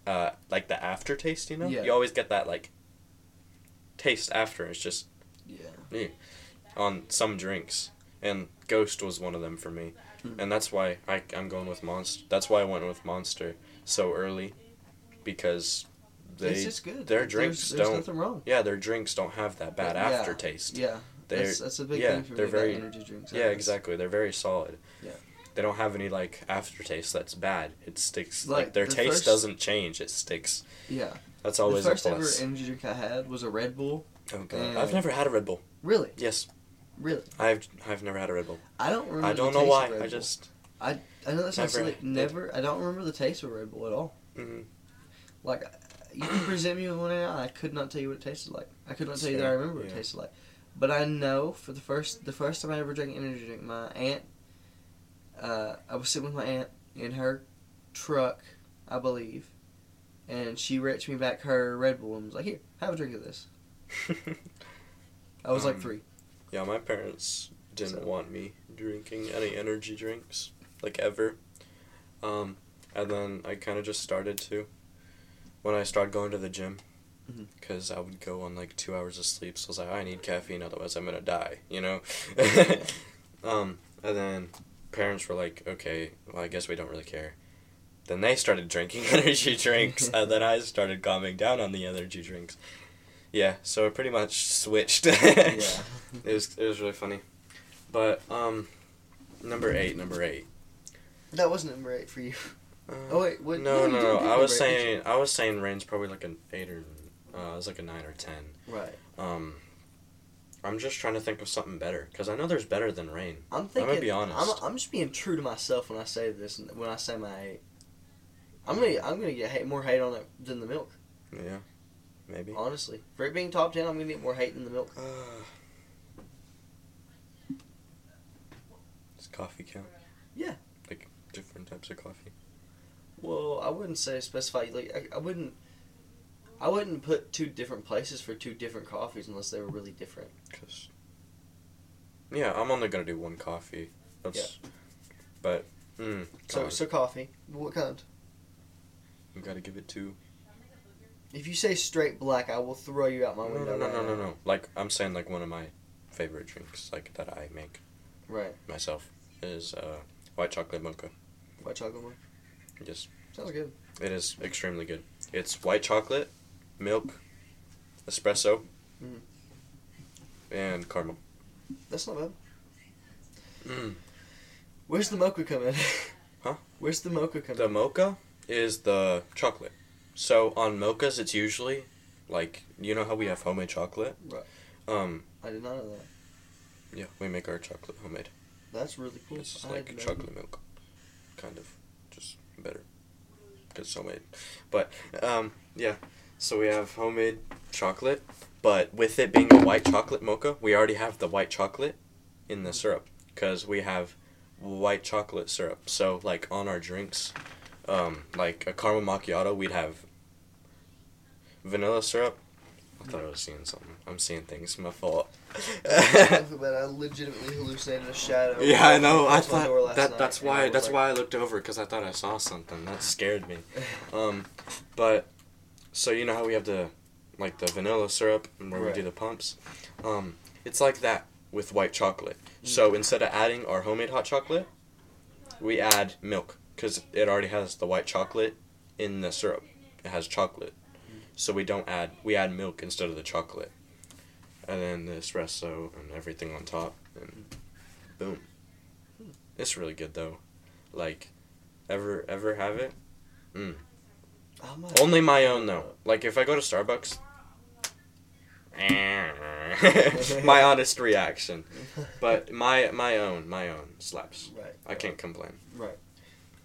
uh, like the aftertaste. You know, Yeah. you always get that like taste after. It's just Yeah. on some drinks, and Ghost was one of them for me, Hmm. and that's why I I'm going with Monster. That's why I went with Monster so early, because they it's just good. their drinks there's, don't- nothing wrong. yeah their drinks don't have that bad Yeah. aftertaste. Yeah. They're That's, that's a big yeah, thing for they're me very- energy drinks. yeah exactly. They're very solid. Yeah. They don't have any like aftertaste that's bad. It sticks like, Like, their the taste doesn't change. It sticks. Yeah. That's The always a first ever plus. energy drink I had was a Red Bull, Oh god, And- I've never had a Red Bull. Really, Yes, really. I've I've never had a Red Bull. I don't remember. I don't the know why. I just I know that sounds Never silly. Never. I don't remember the taste of Red Bull at all. mm, Like, you can present me with one now, I could not tell you what it tasted like. I could not tell you that I remember what yeah. it tasted like. But I know for the first the first time I ever drank energy drink, my aunt, uh, I was sitting with my aunt in her truck, I believe, and she reached me back her Red Bull and was like, "Here, have a drink of this." I was like Um, three. yeah, my parents didn't So- want me drinking any energy drinks like ever. Um, and then I kind of just started to when I started going to the gym because I would go on like two hours of sleep. So I was like, I need caffeine, otherwise I'm gonna die. You know. um, and then parents were like, okay, well I guess we don't really care. Then they started drinking energy drinks, and then I started calming down on the energy drinks. Yeah, so it pretty much switched. yeah. It was it was really funny, but um, number eight, number eight. That wasn't number eight for you. Uh, Oh wait, what? no, you no, no. I number was eight, saying I was saying Reign's probably like an eight or uh, it was like a nine or ten. Right. Um, I'm just trying to think of something better because I know there's better than Reign. I'm thinking. I'm gonna be honest. I'm, I'm just being true to myself when I say this. When I say my eight, I'm gonna I'm gonna get hate, more hate on it than the milk. Yeah, maybe. Honestly, for it being top ten, I'm gonna get more hate than the milk. Uh, does coffee count? Yeah. Like different types of coffee. Well, I wouldn't say specify. Like I, I wouldn't. I wouldn't put two different places for two different coffees unless they were really different. Cause yeah, I'm only gonna do one coffee. That's but mm, So God, so coffee. What kind? You gotta give it two. If you say straight black, I will throw you out my No, window. no, no, right no, no, now. no. Like I'm saying, like one of my favorite drinks, like that I make Right. myself, is uh, white chocolate mocha. White chocolate one. Just Sounds good. it is extremely good. It's white chocolate, milk, espresso, Mhm. and caramel. That's not bad. Mm. Where's the mocha come in? Huh? Where's the mocha come The in? mocha is the chocolate. So on mochas, it's usually like you know how we have homemade chocolate. Right. Um. I did not know that. Yeah, we make our chocolate homemade. That's really cool. It's I like chocolate milk, kind of, just better, because it's homemade. But um, yeah, so we have homemade chocolate, but with it being a white chocolate mocha, we already have the white chocolate in the syrup, because we have white chocolate syrup. So like on our drinks, um, like a caramel macchiato, we'd have vanilla syrup. I thought I was seeing something. I'm seeing things. My fault. but I legitimately hallucinated a shadow. Yeah, I know. I across my door thought that that's why that's like- why I looked over because I thought I saw something that scared me. Um, but so you know how we have the like the vanilla syrup and where Right. we do the pumps. Um, it's like that with white chocolate. So Mm. instead of adding our homemade hot chocolate, we add milk because it already has the white chocolate in the syrup. It has chocolate, Mm. so we don't add we add milk instead of the chocolate, and then the espresso and everything on top, and boom. It's really good though. Like, ever ever have it? Might- Only my own though. Like if I go to Starbucks. my honest reaction, but my my own my own slaps. right. I can't complain.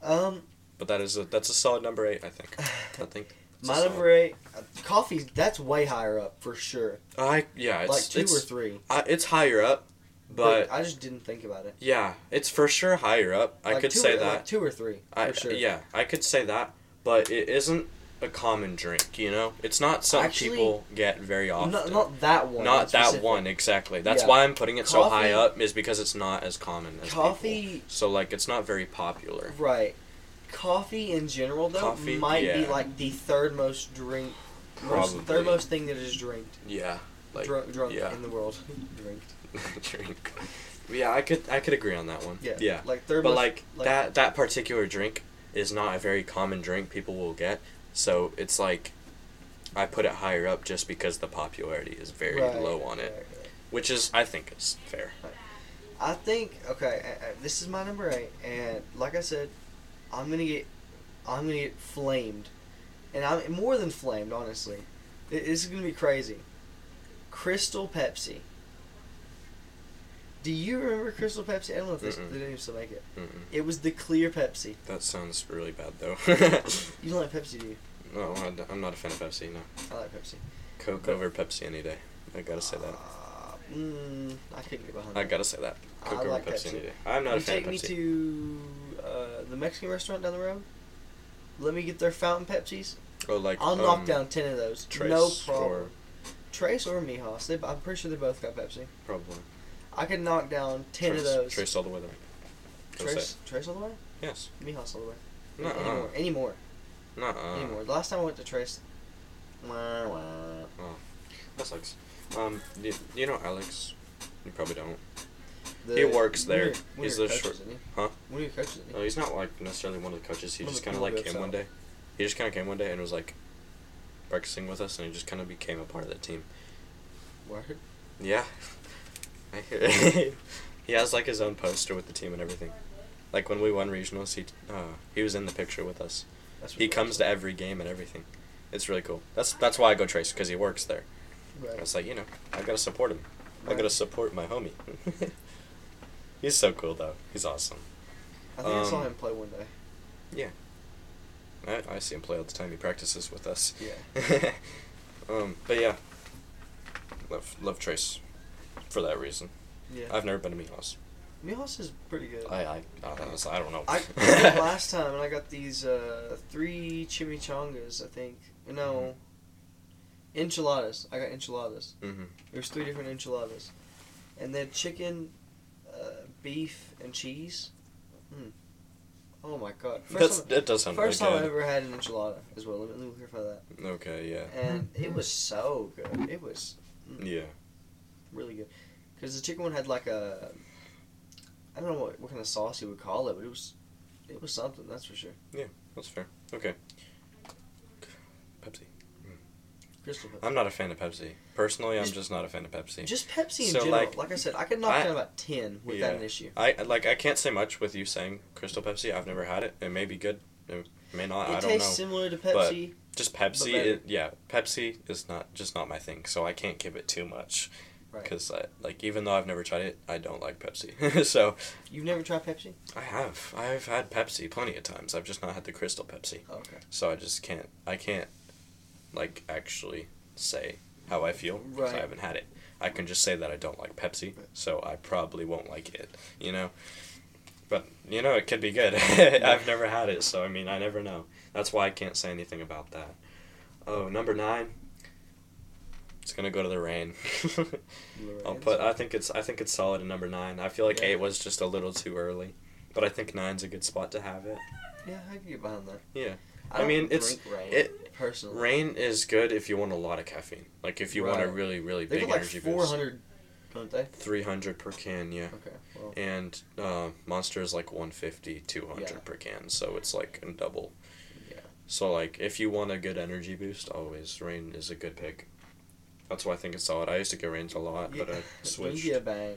Um, But that is a that's a solid number eight. I think. I think. my solid- number eight, uh, coffee. That's way higher up for sure. I yeah, it's like two it's or three. uh, it's higher up, but I just didn't think about it. yeah, it's for sure higher up. I Like could say or, that. like two or three I sure. yeah, I could say that, but it isn't a common drink. You know, it's not something Actually, people get very often. Not, not that one. Not that one exactly. That's Yeah. why I'm putting it so high up is because it's not as common as people. Coffee, So like it's not very popular. right? Coffee in general, though, Coffee, might be like the third most drink, most, Probably. third most thing that is drinked, Yeah. Like drunk, drunk yeah. in the world. Drink. drink. Yeah, I could I could agree on that one. Yeah. Yeah. Like third But most. like, that that particular drink is not a very common drink people will get. So it's like I put it higher up just because the popularity is very Right, low on it, right, right. which is I think is fair. I think okay. uh, uh, this is my number eight, and like I said, I'm gonna get, I'm gonna get flamed, and I'm more than flamed. Honestly, It- this is gonna be crazy. Crystal Pepsi. Do you remember Crystal Pepsi? I don't know if they, Mm-mm. didn't even still make it. Mm-mm. It was the clear Pepsi. That sounds really bad though. You don't like Pepsi, do you? no, I'm not a fan of Pepsi. No, I like Pepsi. Coke But- over Pepsi any day. I gotta say that. Uh, mm, I couldn't get behind I that. gotta say that. Coke I over like Pepsi, Pepsi. any day. I'm not you a fan take of me to uh, the Mexican restaurant down the road. Let me get their fountain Pepsis. oh, like I'll um, knock down ten of those. Trace no or- problem. Trace or Mijas. They, I'm pretty sure they both got Pepsi. Probably. I could knock down ten Trace, of those. Trace all the way there. Trace, Trace all the way. Yes. Mijas all the way. Nuh-uh. Anymore. Anymore. Nuh-uh. Anymore. The last time I went to Trace. Wah, wah. Oh, That sucks. Um, you, you know Alex? You probably don't. The- He works there. one He's your the short- he? Huh? One of your coaches, he? No, he's not like necessarily one of the coaches. He One just kind of like came helps one day. He just kind of came one day and was like practicing with us, and he just kind of became a part of the team. Word. Yeah. He has like his own poster with the team and everything. Like when we won regionals, he uh, he was in the picture with us. That's He comes to every game and everything. It's really cool. That's that's why I go Trace because he works there. Right. It's like you know I gotta support him. I gotta support my homie. He's so cool though. He's awesome. I think I saw um, him play one day. Yeah. I, I see him play all the time. He practices with us. Yeah. um, but yeah, love love Trace for that reason. Yeah. I've never been to Mijas. Mijas is pretty good. I I I, don't- I don't know. I I last time and I got these uh, three chimichangas. I think no enchiladas. I got enchiladas. hmm There's three different enchiladas, and then chicken, uh, beef, and cheese. Mm. Oh my god! That's First time, that does sound first really time I ever had an enchilada as well. Let me, let me clarify that. Okay, yeah. And it was so good. It was mm, Yeah. really good because the chicken one had like a I don't know what, what kind of sauce you would call it, but it was it was something that's for sure. Yeah, that's fair. Okay. Pepsi. Crystal Pepsi. I'm not a fan of Pepsi. Personally, I'm Just- just not a fan of Pepsi. Just Pepsi in So, general. like, Like, I said, I could knock I- down about ten without Yeah. an issue. I like I can't say much with you saying Crystal Pepsi. I've never had it. It may be good. It may not. it I don't know. tastes similar to Pepsi. Just Pepsi, better. it, yeah. Pepsi is not just not my thing, so I can't give it too much. Right. Because I like even though I've never tried it, I don't like Pepsi. so You've never tried Pepsi? I have I've had Pepsi plenty of times. I've just not had the Crystal Pepsi. Oh, okay. So I just can't I can't like actually say how I feel 'cause Right. I haven't had it. I can just say that I don't like Pepsi, so I probably won't like it. You know. But you know it could be good. I've never had it, so I mean I never know. That's why I can't say anything about that. Oh, number nine. It's gonna go to the Reign. I'll put. I think it's. I think it's solid in number nine. I feel like Yeah. eight was just a little too early, but I think nine's a good spot to have it. Yeah, I can get behind that. Yeah. I, I mean, it's- Reign, it- personally. Reign is good if you want a lot of caffeine. Like if you want a really really They big like energy four boost. hundred, don't? Three hundred per can, yeah. Okay. Well, And uh, Monster is like 150, 200 Yeah. per can, so it's like a double. Yeah. So like if you want a good energy boost, always Reign is a good pick. That's why I think it's solid. I used to go range a lot, but I switched. Drink a bang.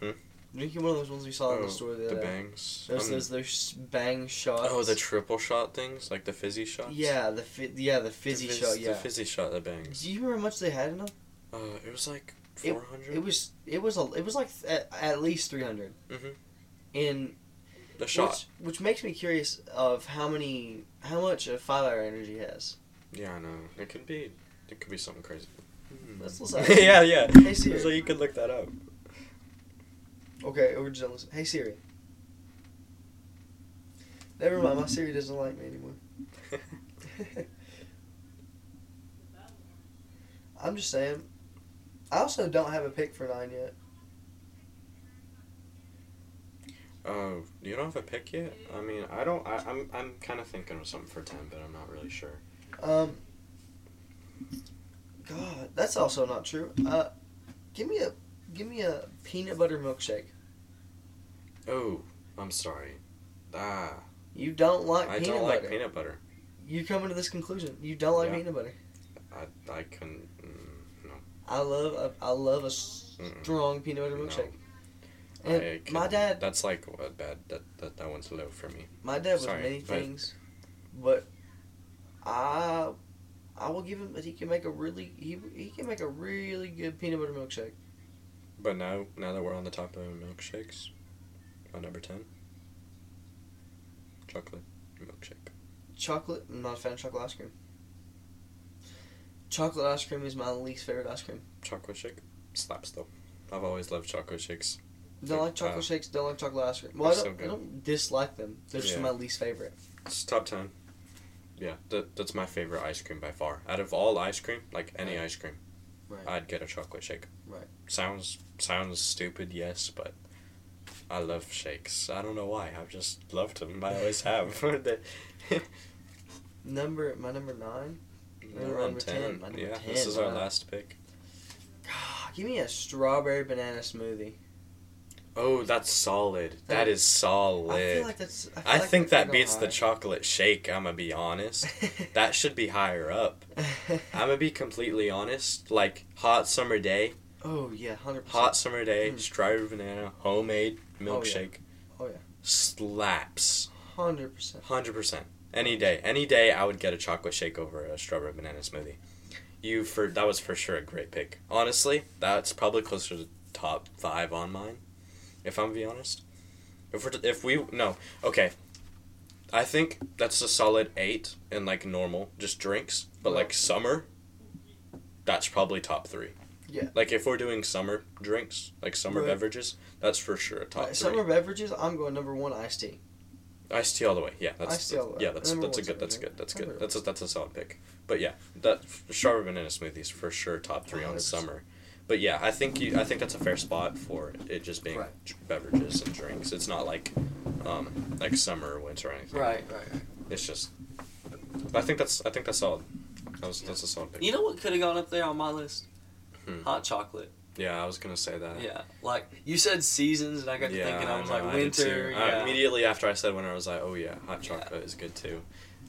Hmm? Drink one of those ones we saw in Oh, the store the the other bangs. Those, Um, those, those bang shots. Oh, the triple shot things, like the fizzy shots. Yeah, the fi- yeah the The fizzy fizz- shot. Yeah. The fizzy shot The bangs. Do you remember how much they had in them? Uh, it was like four hundred. It was it was a it was like at, at least three hundred. Mhm. In the shot. which which makes me curious of how many how much a five hour energy has. Yeah, I know. It could be. It could be something crazy. Hmm. Let's yeah, yeah. Hey, Siri. So you could look that up. Okay, we're just listen. Hey Siri. Never mind, my Siri doesn't like me anymore. I'm just saying. I also don't have a pick for nine yet. Oh, you don't have a pick yet? I mean, I don't. I, I'm. I'm kind of thinking of something for ten, but I'm not really sure. Um. God, that's also not true. Uh, give me a give me a peanut butter milkshake. Oh, I'm sorry. Ah, You don't like peanut butter. I peanut don't butter. like peanut butter. You come to this conclusion. You don't like Yeah. peanut butter. I. I couldn't. Mm, no. I love a, I love a Mm-mm. strong peanut butter No. milkshake. I And couldn't- my dad, That's like a bad. That, that that one's low for me. my dad was Sorry, many but- things, but I, I will give him that he can make a really he he can make a really good peanut butter milkshake. But now, now that we're on the top of milkshakes, my number ten, chocolate milkshake. Chocolate. I'm not a fan of chocolate ice cream. Chocolate ice cream is my least favorite ice cream. Chocolate shake slaps though. I've always loved chocolate shakes. Don't like chocolate Uh, shakes. Don't like chocolate ice cream. Well, I don't, so I don't dislike them. They're just Yeah. my least favorite. It's top ten. Yeah, that, that's my favorite ice cream by far. Out of all ice cream, like any Right. ice cream, Right. I'd get a chocolate shake. Right. Sounds sounds stupid, yes, but I love shakes. I don't know why. I've just loved them. I always have. Number my number nine. Number 10, 10. my number Yeah, 10, this is our last pick. Give me a strawberry banana smoothie. Oh, that's solid. That is solid. I feel like that's. I, I like think that beats the chocolate shake, I'm gonna be honest. That should be higher up. I'm gonna be completely honest. Like, hot summer day, oh yeah, hundred percent. hot summer day, Mm. strawberry banana, homemade yeah. milkshake. Oh, yeah. Slaps. Hundred percent. 100%. Any day. Any day I would get a chocolate shake over a strawberry banana smoothie. You for that was for sure a great pick. Honestly, that's probably closer to top 5 on mine. If I'm being honest. If we're if we no, okay. I think that's a solid 8 in like normal just drinks, but like summer that's probably top 3. Yeah. Like if we're doing summer drinks, like summer Right. beverages, that's for sure a top 3. summer beverages. I'm going number one iced tea. Iced tea all the way. Yeah, that's, Iced tea all the way. yeah, that's Number that's a one's good. That's everything. good. That's good. Number- That's a, that's a solid pick. But yeah, that strawberry banana smoothies for sure top three on 100%. summer. But yeah, I think you. I think that's a fair spot for it just being Right. beverages and drinks. It's not like, um, like summer or winter or anything. Right, right, right. It's just. I think that's. I think that's solid. That was, That's a solid pick. You know what could have gone up there on my list? Hmm. Hot chocolate. Yeah, I was gonna say that. Yeah, like you said seasons, and I got to Yeah, thinking. I was know, like winter. too. I- Yeah. immediately after I said winter, I was like, oh yeah, hot Yeah. chocolate is good too.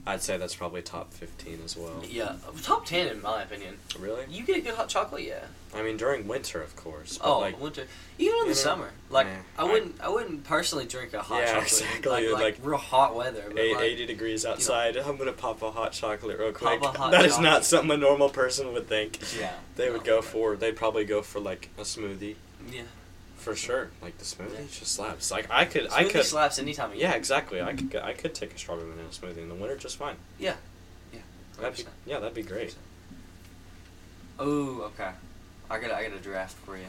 I'd say that's probably top fifteen as well. yeah, top ten in my opinion. Really? You get a good hot chocolate, yeah. I mean, during winter, of course. Oh, like, winter. Even in the know, summer, like eh, I I- wouldn't, I, wouldn't personally drink a hot Yeah, chocolate. exactly, Like, like, like, real hot weather. Eight, like, 80 degrees outside. I'm gonna pop a hot chocolate real quick. Pop a hot That is not something a normal person would think. yeah, They would No. go for. They'd probably go for like a smoothie yeah. For sure. Like the smoothie Yeah. just slaps. Like I could, I could. slaps any time. Yeah, exactly. I could, I could take a strawberry banana smoothie in the winter just fine. Yeah. Yeah. That'd be, yeah, that'd be great. Oh, okay. I got, I got a draft for you.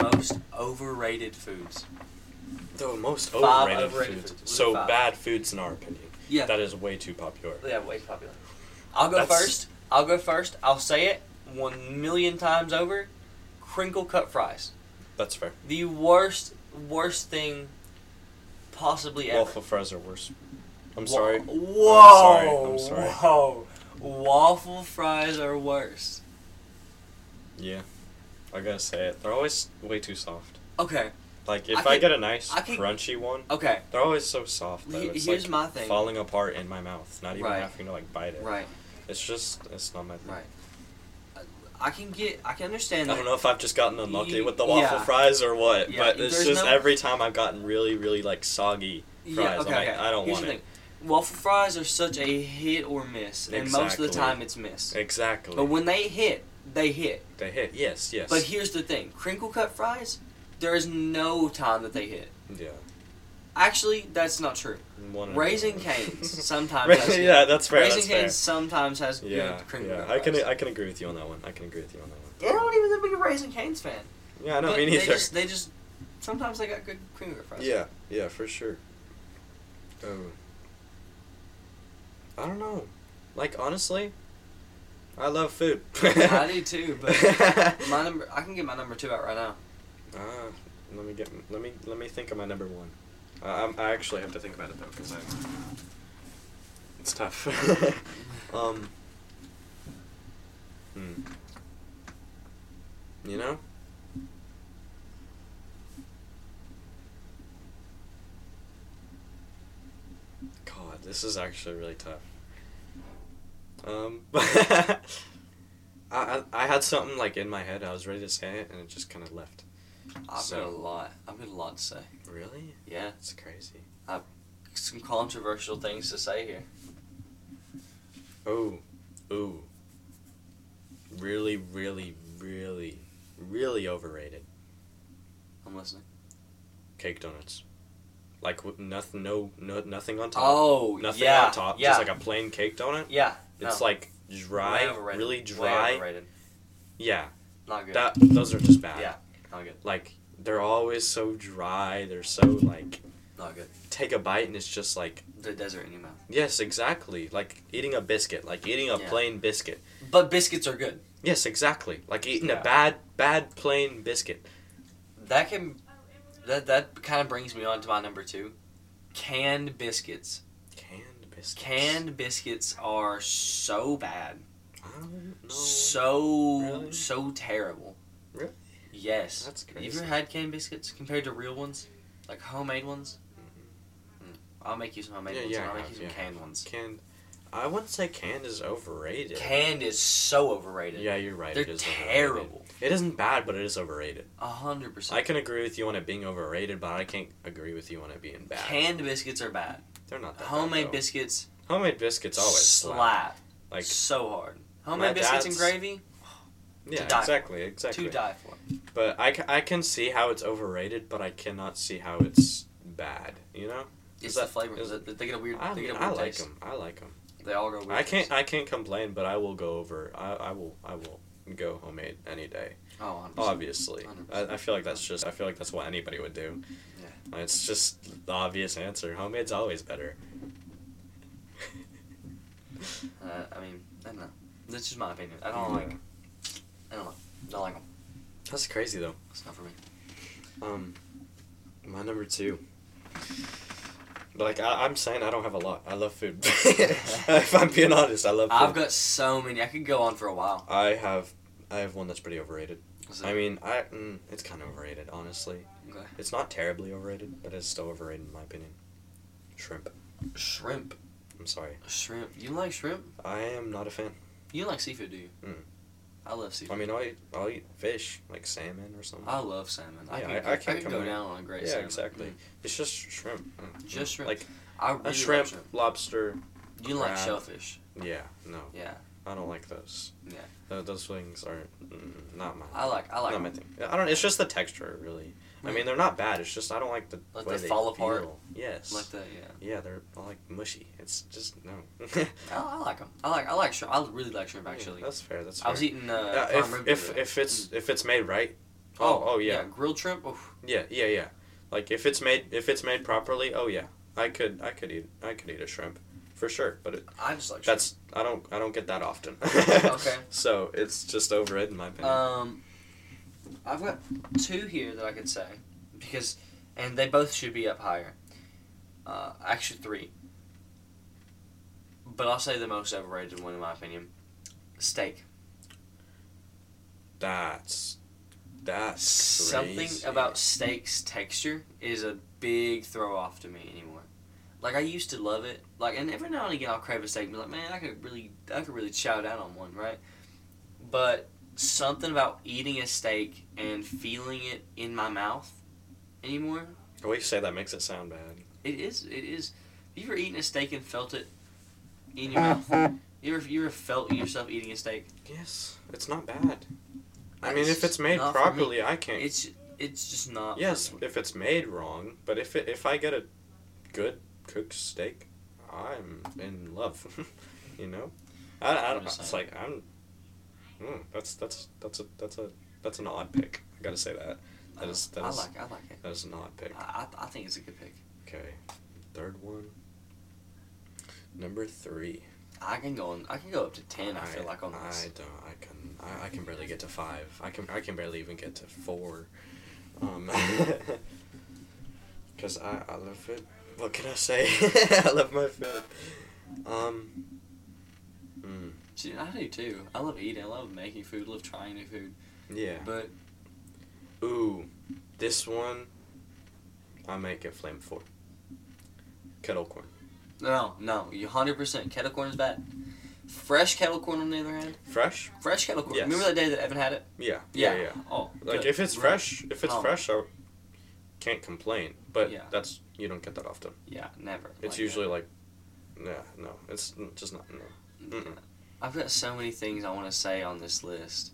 Most overrated foods. The most Five overrated, overrated foods. foods. So Five. bad foods, in our opinion. Yeah. That is way too popular. Yeah, way too popular. I'll go That's- first. I'll go first. I'll say it one million times over. Crinkle cut fries. That's fair. The worst, worst thing possibly ever. Waffle fries are worse. I'm Wa- sorry. Whoa! I'm sorry. Whoa! Waffle fries are worse. Yeah, I gotta say it. They're always way too soft. Okay. Like if I I, could- get a nice I could- crunchy one, Okay. they're always so soft. Though. It's here's like my thing. falling apart in my mouth. Not even Right. having to like bite it. Right. It's just it's not my thing. Right. I can get. I can understand that. I don't know if I've just gotten unlucky Ye- with the waffle yeah. fries or what, Yeah, but it's just no- every time I've gotten really, really like soggy fries. Yeah, okay, I'm like, okay. I don't Here's want the it. thing. Waffle fries are such a hit or miss, and most of the time it's miss. Exactly. But when they hit, they hit. they hit, yes, yes. But here's the thing: crinkle cut fries, there is no time that they hit. yeah. Actually, that's not true. One Raising Cane's sometimes Ra- has good- yeah, that's fair. Raising Cane's sometimes has Yeah, good yeah. I can. I can agree with you on that one. I can agree with you on that one. I don't even think I'm a Raising Cane's fan. Yeah, no, but me neither. They just, they just sometimes they got good crinkle cut fries. Yeah, yeah, for sure. Oh. I don't know. Like honestly, I love food. I do too, but my number I can get my number two out right now. Ah, let me get. Let me let me think of my number one. I I'm, I actually have to think about it though, because It's tough. um. Hmm. You know. God, this is actually really tough. Um, I, I I had something like in my head. I was ready to say it, and it just kind of left. I've So- got a lot. I've got a lot to say. Really? Yeah, it's crazy. I some controversial things to say here. Oh, Ooh. Really, really, really, really overrated. I'm listening. Cake donuts. Like with nothing, no, no, nothing on top. Oh, nothing yeah, on top. Yeah, Just like a plain cake donut. yeah. It's no. like dry, really dry. Yeah, Not good. that those are just bad. Yeah. Not good. Like they're always so dry. They're so like Not good. take a bite and it's just like The desert in your mouth. yes, exactly. Like eating a biscuit. Like eating a Yeah. plain biscuit. But biscuits are good. Yes, exactly. Like eating Yeah. a bad, bad plain biscuit. That can. That that kind of brings me on to my number two. Canned biscuits. Canned biscuits. Canned biscuits are so bad. I don't know. So Really? so terrible. Really? Yes. That's Have you ever had canned biscuits compared to real ones, like homemade ones? Mm. I'll make you some homemade Yeah, ones. yeah, and I'll make you some yeah. canned ones. Canned. I wouldn't say canned is overrated. Canned is so overrated. Yeah, you're right. They're it is overrated. terrible. It isn't bad, but it is overrated. A hundred I can agree with you on it being overrated, but I can't agree with you on it being bad. Canned biscuits are bad. They're not that Homemade bad, biscuits Homemade biscuits always slap. slap. Like so hard. Homemade biscuits and gravy yeah, die for. exactly, exactly. to die for. But I, I can see how it's overrated, but I cannot see how it's bad. You know, Is that- flavor. is- it? They get a weird. I, they mean, get a I weird like taste. them. I like them. They all go. Weird I can't taste. I can't complain, but I will go over. I, I will I will go homemade any day. Oh, 100%. Obviously, 100%. I, I feel like that's just I feel like that's what anybody would do. Yeah. It's just the obvious answer. Homemade's always better. Uh, I mean, I don't know. That's just my opinion. I don't like. I don't know. Don't like them. That's crazy though. It's not for me. Um, my number two. Like I, I'm saying, I don't have a lot. I love food. if I'm being honest, I love. Food. I've got so many. I could go on for a while. I have. I have one that's pretty overrated. I mean, I mm, it's kind of overrated, honestly. Okay. It's not terribly overrated, but it's still overrated in my opinion. Shrimp. Shrimp. I'm sorry. Shrimp. You like shrimp? I am not a fan. You like seafood, do you? Mm. I love seafood. I mean, I'll eat, I'll eat fish, like salmon or something. I love salmon. I Yeah, can, I- I, I can't can go down. on a great yeah, salmon. exactly. Mm. It's just shrimp. Mm. Just shrimp. Like I really a shrimp, shrimp. lobster. You don't like shellfish. Yeah, no. Yeah. I don't like those. Yeah. Th- those things aren't mm, not my. I like. I like. not my thing. I don't. It's just the texture, really. I mean, they're not bad. It's just I don't like the Like way they they fall apart? feel. Yes. like that. Yeah. yeah, they're like mushy. It's just no. I, I like them. I like. I like shrimp. I really like shrimp actually. that's fair. That's fair. I was eating. Uh, Yeah, prime if if if it's if it's made right. Mm. Oh oh yeah. grilled shrimp. Oof. yeah yeah yeah. Like if it's made if it's made properly. Oh yeah. I could I could eat I could eat a shrimp, for sure. But it, I just like. that's I don't I don't get that often. Okay. So it's just overrated in my opinion. Um, I've got two here that I could say because, and they both should be up higher. Uh, actually three. But I'll say the most overrated one in my opinion. Steak. that's that's Something crazy. about steak's texture is a big throw off to me anymore. Like I used to love it. Like and every now and again I'll crave a steak and be like, man, I could really I could really chow down on one, right? But something about eating a steak and feeling it in my mouth anymore. The way you say that makes it sound bad. It is it is have you ever eaten a steak and felt it in your mouth? You ever you ever felt yourself eating a steak? Yes, it's not bad. I mean, if It's it's made not for me. properly, I can't. It's it's just not for yes, me. if it's made wrong, but if it, if I get a good cooked steak, I'm in love. you know, I, I don't. It's like I'm. Mm, that's that's that's a that's a that's an odd pick. I gotta say that. That is that I is like I like it. that is an odd pick. I, I I think it's a good pick. Okay, third one. Number three. I can go on. I can go up to ten. I, feel like on this. I don't. I can. I, I can barely get to five. I can. I can barely even get to four. Um. Because I, I love food. What can I say? I love my food. Um. Mm, See, I do too. I love eating. I love making food. love trying new food. yeah. But Ooh, this one. I make it flame for. Kettle corn. no, no, you hundred percent. Kettle corn is bad. Fresh kettle corn, on the other hand, Fresh? fresh kettle corn. Yes. Remember that day that Evan had it? Yeah. Yeah. Yeah. Oh, Like good. if it's fresh, if it's No. fresh, I can't complain. But Yeah. that's you don't get that often. Yeah, never. It's Like usually like, yeah, no, it's just not no. that. Mm-mm. I've got so many things I want to say on this list.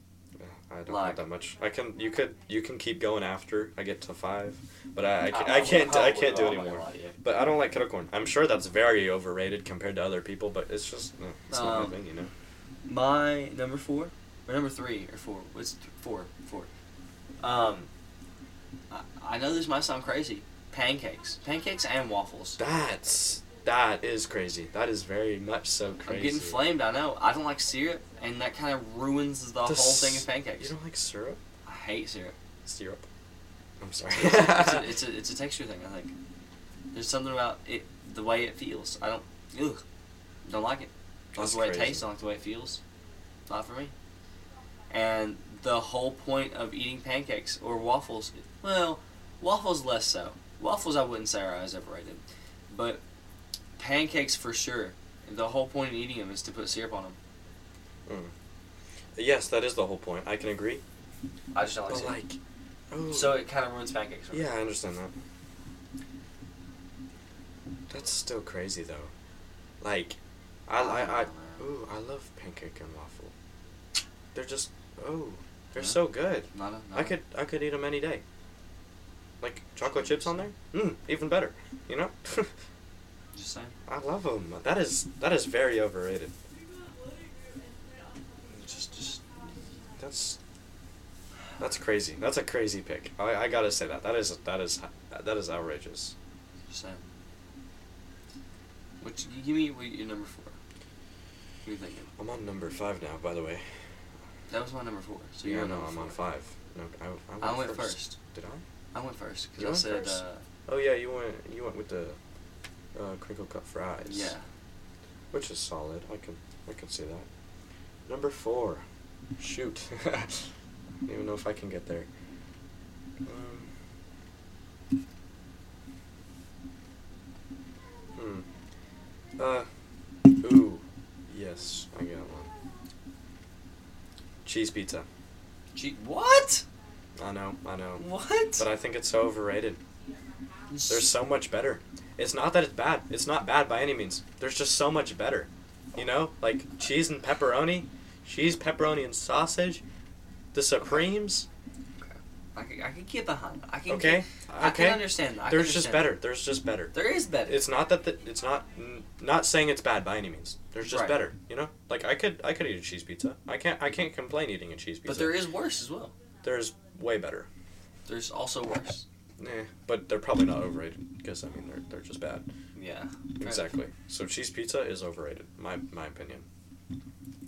I don't Like- have that much. I can. You could. You can keep going after I get to five, but I. I, ca- I- I can't. I can't do will, anymore. lie you. But I don't like kettle corn. I'm sure that's very overrated compared to other people, but it's just uh, it's not Um, my thing, you know. My number four, or number three, or four. What's four? Four. Um, I, I know this might sound crazy. Pancakes, pancakes, and waffles. That's that is crazy. That is very much so crazy. I'm getting flamed. I know. I don't like syrup, and that kind of ruins the, whole s- thing of pancakes. You don't like syrup? I hate syrup. Syrup. I'm sorry. it's, a, it's a it's a texture thing. I think there's something about it, the way it feels. I don't, ugh, don't like it. Don't like the way crazy. it tastes. Don't like the way it feels. Not for me. And the whole point of eating pancakes or waffles, well, waffles less so. Waffles I wouldn't say are as overrated, but pancakes for sure. The whole point of eating them is to put syrup on them. yes, that is the whole point. I can agree. I just don't like But syrup. like, oh, so it kind of ruins pancakes. For me. yeah, I understand that. That's still crazy though. Like, I I, I ooh, I love pancake and waffle. They're just oh, they're Yeah. so good. Not a, not I could I could eat them any day. Like chocolate chips on there, mm, even better. You know, Just saying. I love them. That is that is very overrated. Just, just That's that's crazy. That's a crazy pick. I, I gotta say that. That is that is that is outrageous. Just saying. Which you give me what your number four. What are you thinking? I'm on number five now. By the way. That was my number four. So yeah, you're no, I'm four. on five. No, I, I went, I went first. first. Did I? I went first because I said uh, Oh yeah, you went you went with the uh, crinkle cut fries. yeah. Which is solid. I can I can see that. Number four. Shoot. I don't even know if I can get there. Um, hmm. Uh. Ooh. Yes, I got one. Cheese pizza. Gee, what? I know, I know. What? But I think it's so overrated. There's so much better. It's not that it's bad. It's not bad by any means. There's just so much better. You know, like cheese and pepperoni, cheese, pepperoni, and sausage, the supremes. I can, I can get behind. I can. Okay, Get, I okay. can understand. I can There's just understand. better. There's just better. There is better. It's not that the, it's not n- not saying it's bad by any means. There's just Right. better. You know, like I could I could eat a cheese pizza. I can't I can't complain eating a cheese pizza. but there is worse as well. there's way better. There's also worse. Nah, but they're probably not overrated because I mean they're they're just bad. Yeah. Exactly. So cheese pizza is overrated, my my opinion.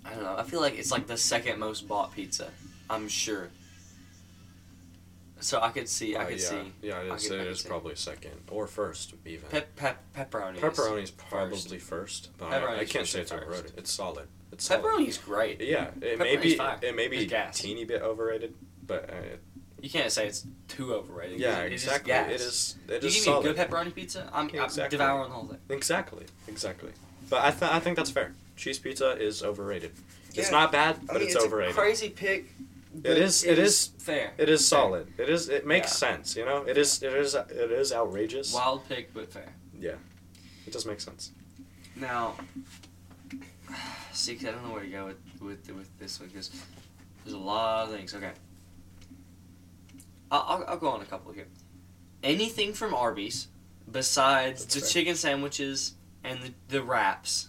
I don't know. I feel like it's like the second most bought pizza. I'm sure. So I could see. I Uh, could yeah, see. Yeah, it is. could- it is probably second or first even. Pep, pep, pepperoni. Pepperoni is Pepperoni's probably first, but I, I can't say it's sure overrated. It's solid. It's solid. Pepperoni's great. Yeah, it may be fire. it may be gas. teeny bit overrated, but uh, You can't say it's too overrated. yeah, It is exactly. gas. It is. It You is give solid. me a good pepperoni pizza, I'm, I'm devouring the whole thing. Exactly, exactly. But I th- I think that's fair. Cheese pizza is overrated. It's not bad, but it's, overrated. crazy pick. It is- it is- fair. It is Fair. solid. It is. It makes Yeah. sense. You know. It is. It is. It is outrageous. Wild pick, but fair. Yeah, it does make sense. Now, see, 'cause I don't know where to go with with, with this one because there's a lot of things. Okay, I'll, I'll, go on a couple here. Anything from Arby's besides That's the fair. chicken sandwiches and the, the wraps,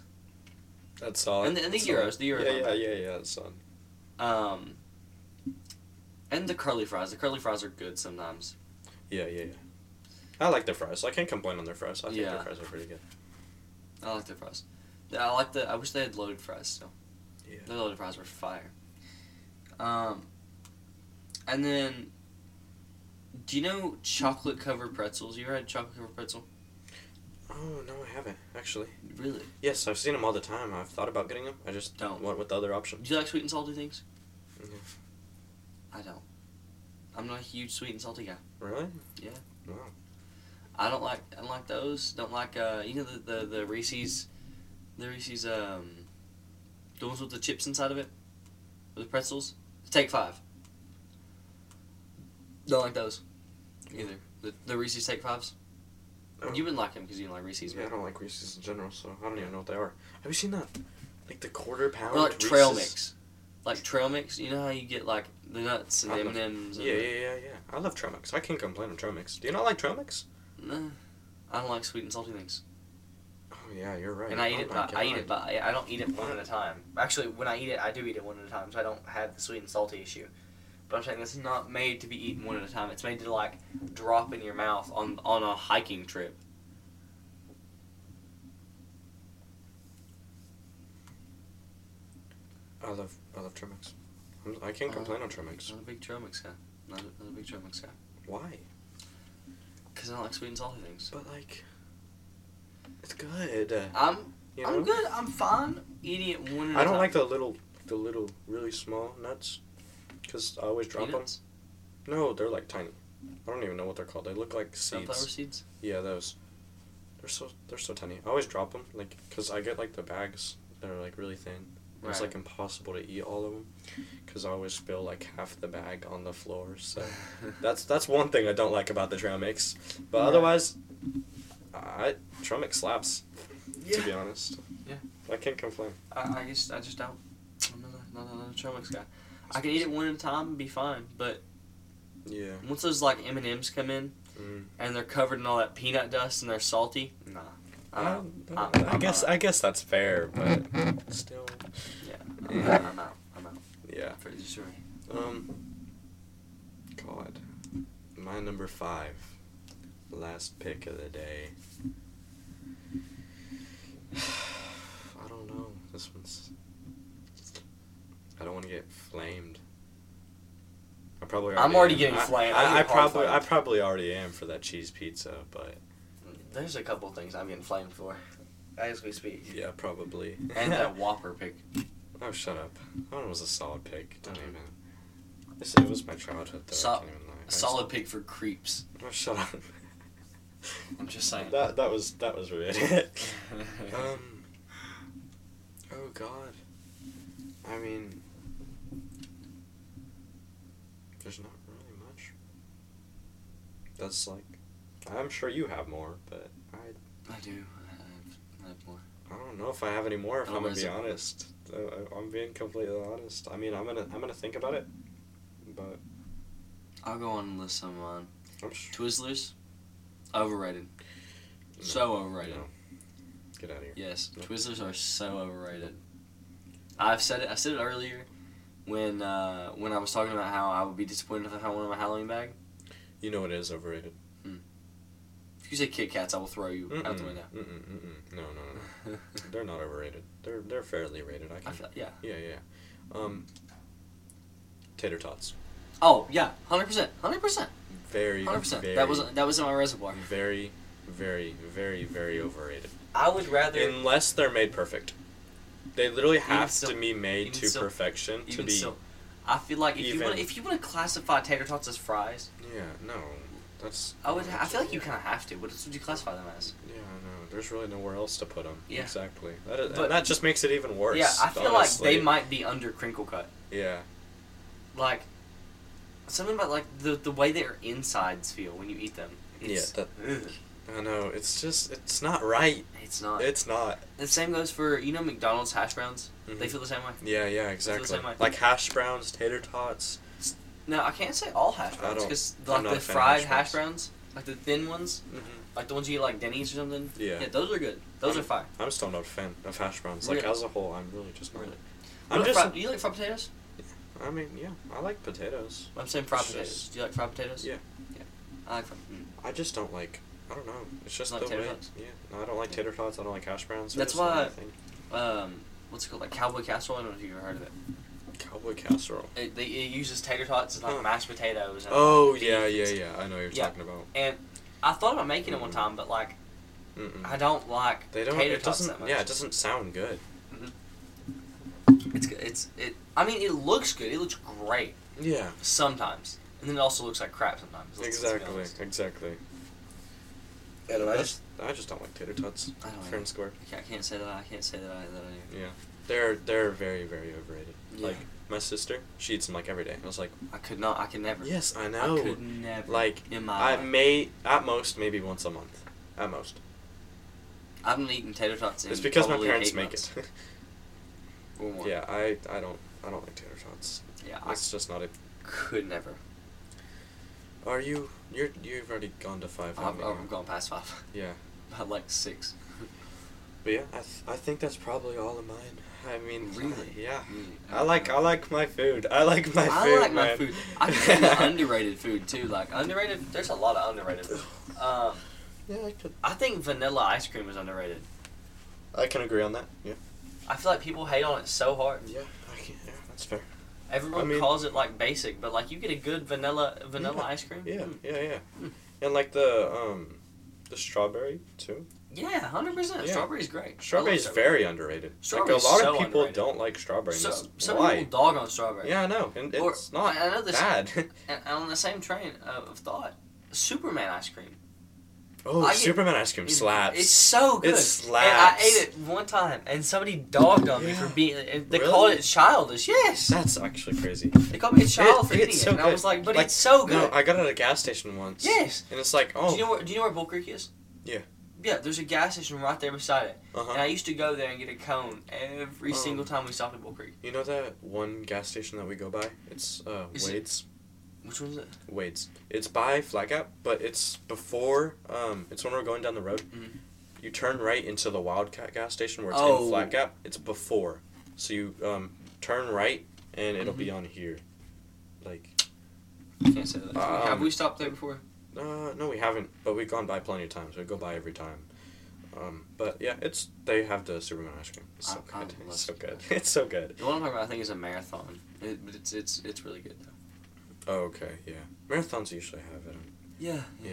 That's solid. And the- and the solid. the gyros Yeah, yeah, yeah, yeah. That's solid. um, and the curly fries. The curly fries are good sometimes. Yeah, yeah, yeah. I like their fries. I can't complain on their fries. I think Yeah. their fries are pretty good. I like their fries. I like the. I wish they had loaded fries still. Yeah. The loaded fries were fire. Um, and then, do you know chocolate covered pretzels? You ever had chocolate covered pretzel? Oh no, I haven't actually. Really? Yes, I've seen them all the time. I've thought about getting them. I just Don't. went with the other option. Do you like sweet and salty things? Yeah. I don't. I'm not a huge sweet and salty guy. Really? Yeah. Wow. I don't like. I don't like those. Don't like. Uh, you know the the, the Reese's, the Reese's um, the ones with the chips inside of it, with the pretzels. Take five. Don't like those, either. The the Reese's Take Fives. Oh. You wouldn't like them because you don't like Reese's. Yeah, I don't like Reese's in general, so I don't even know what they are. Have you seen that like the quarter pound. Or like trail mix, like trail mix. You know how you get like the nuts and M M's. Yeah, yeah, yeah, yeah. I love trail mix. I can't complain on trail mix. Do you not like trail mix? Nah, I don't like sweet and salty things. Oh yeah, you're right. And I eat Oh it. By, I eat it. By, I don't eat it one at a time. Actually, when I eat it, I do eat it one at a time, so I don't have the sweet and salty issue. But I'm saying this is not made to be eaten one at a time. It's made to like drop in your mouth on on a hiking trip. I love I love trail mix. I'm, I can't Uh, complain on trail mix. Not a big trail mix guy. Not a, not a big trail mix guy. Why? Cause I don't like sweet and salty things. But like, it's good. I'm You know? I'm good. I'm fine eating it one. At a I don't time. like the little, the little, really small nuts, because I always drop them. No, they're like tiny. I don't even know what they're called. They look like seeds. Sunflower seeds. Yeah, those. They're so they're so tiny. I always drop them, like, cause I get like the bags that are like really thin. Right. It's like impossible to eat all of them, cause I always spill like half the bag on the floor. So that's that's one thing I don't like about the trail mix. But Right. otherwise, I trail mix slaps. Yeah. To be honest. Yeah. I can't complain. I, I just I just don't. I'm not not another trail mix guy. I can eat it one at a time and be fine, but Yeah. once those like M and M's come in Mm. and they're covered in all that peanut dust and they're salty, nah. I, I'm- I I'm guess out. I guess that's fair, but still. Yeah, I'm, out. I'm out. I'm out. Yeah. Pretty sure. Um. God, my number five, last pick of the day. I don't know. This one's. I don't want to get flamed. I probably. I'm already am. getting I- flamed. I, I hard probably, I probably already am for that cheese pizza, but There's a couple things I'm getting flamed for, as we speak. yeah, probably. And that Whopper pick. Oh, shut up. That one was a solid pick. Don't even. This it was my childhood, though. Sol- I can't even lie. I A solid pick for creeps. Oh, shut up. I'm just saying. that that was that was really it. um. Oh God. I mean. There's not really much. That's like. I'm sure you have more, but I I do. I have, I have more. I don't know if I have any more. If I'm gonna be honest, Uh, I- I'm being completely honest. I mean, I'm gonna I'm gonna think about it, but I'll go on and list some on. I'm sure. Twizzlers, overrated. No, So overrated. no. Get out of here. Yes, No. Twizzlers are so overrated. I've said it. I said it earlier when uh, when I was talking about how I would be disappointed if I had one in my Halloween bag. You know it is overrated. If you say Kit Kats, I will throw you Mm-mm, out the window. mm-mm, mm-mm. No, no, no. They're not overrated. They're they're fairly rated. I I can. feel, yeah. Yeah, yeah. Um. Tater tots. Oh yeah, hundred percent, hundred percent, Very, hundred percent. very, That was that was in my reservoir. very, very, very, very overrated. I would rather Unless they're made perfect. They literally have still- to be made to still- perfection to be. still. I feel like if you even- want if you want to classify tater tots as fries, Yeah, no, that's. I would. I feel like you kind of have to. What else would you classify them as? Yeah, no, there's really nowhere else to put them. Yeah. Exactly. That is, But- that just makes it even worse. yeah, I feel honestly. like they might be under crinkle cut. Yeah. Like something about like the the way their insides feel when you eat them. It's, Yeah, ugh, I know. It's just. It's not right. it's not. It's not. the same goes for you know McDonald's hash browns. They Mhm. feel the same way. Yeah, yeah, feel the exactly. same way. Like hash browns, tater tots. No, I can't say all hash browns because like the a fan of fried hash hash browns. browns, like the thin ones, like the ones you get like Denny's or something. Yeah. Yeah, those are good. Those I'm- are fine. I'm still not a fan of hash browns. Like Really? as a whole, I'm really just not. Really? I'm just. fried, do you like fried potatoes? I mean, yeah, I like potatoes. I'm saying fried It's potatoes. just- Do you like fried potatoes? Yeah. Yeah. I like fried. Mm. I just don't like. I don't know. It's just Like the tater way. tots? Yeah. No, I don't like tater tots. I don't like hash browns. That's not why-. Um, what's it called? Like cowboy casserole. I don't know if you've ever heard of it. Cowboy casserole. It, they, it uses tater tots and like Huh. mashed potatoes. And, Oh like, yeah, yeah, yeah. I know what you're Yeah. talking about. And I thought about making it one time, but like Mm-mm. I don't like They don't. tater it tots doesn't. that much. Yeah, it doesn't sound good. It's good. It's it. I mean, it looks good. It looks great Yeah. sometimes, and then it also looks like crap sometimes. Let's- let's be Exactly. Exactly. I don't know, I just-. I just don't like tater tots. I don't Fair and square. I can't, say that. I can't say that. I, that I. Yeah. They're they're very very overrated. Yeah. Like my sister, she eats them like every day. I was like, I could not. I could never. yes, I know. I could never. Like in my I life. may at most maybe once a month, at most. I haven't eaten tater tots in It's because my parents make months. it. Yeah, I I don't I don't like tater tots. Yeah, I It's just not a. could never. Are you? You're you've already gone to five. You? I'm going past five. Yeah, About like six. but yeah, I th- I think that's probably all of mine. I mean, Really? Yeah. Really? I like I like my food. I like my I food. I like my man. food. I underrated food too. Like underrated, there's a lot of underrated. food. Um, Yeah, I could. I think vanilla ice cream is underrated. I can agree on that. Yeah. I feel like people hate on it so hard. Yeah, I can. Yeah, that's fair. Everyone I mean- calls it like basic, but like you get a good vanilla vanilla Yeah. ice cream. Yeah, mm, yeah, yeah. Mm. And like the um, the strawberry too. Yeah, hundred percent. Yeah. Strawberry's great. Strawberry's very underrated. Strawberry's like a lot so of people underrated. don't like strawberry. So, some why? people dog on strawberry. Yeah, I know, and Or- it's not I know this- bad. And on the same train of thought, Superman ice cream. Oh, I get- Superman ice cream slaps. It's so good. It And I ate it one time, and somebody dogged on me Yeah. for being. and They Really? called it childish. Yes. That's actually crazy. They called me a child It- for eating it's it, so and I was like, "But Like, it's so good." No, I got it at a gas station once. yes. And it's like, oh, Do you know where? Do you know where Bull Creek is? Yeah. Yeah, there's a gas station right there beside it, uh-huh. and I used to go there and get a cone every Oh. single time we stopped at Bull Creek. You know that one gas station that we go by? It's uh Is it- Wade's. Which one's it? Wade's. It's by Flat Gap, but it's before. Um, it's when we're going down the road. Mhm. You turn right into the Wildcat gas station where it's Oh. in Flat Gap. It's before, so you um turn right and it'll be Mm-hmm. on here. Like, I can't say that. Um, Have we stopped there before? uh, no, we haven't, but we've gone by plenty of times. We go by every time. Um, but yeah, it's they have the Superman ice cream. It's so I- good. It's so good. It's so good. The one I'm talking about, I think, is a marathon. It, but it's it's it's really good though. Oh, okay, yeah. Marathons usually have it. Yeah. Yeah.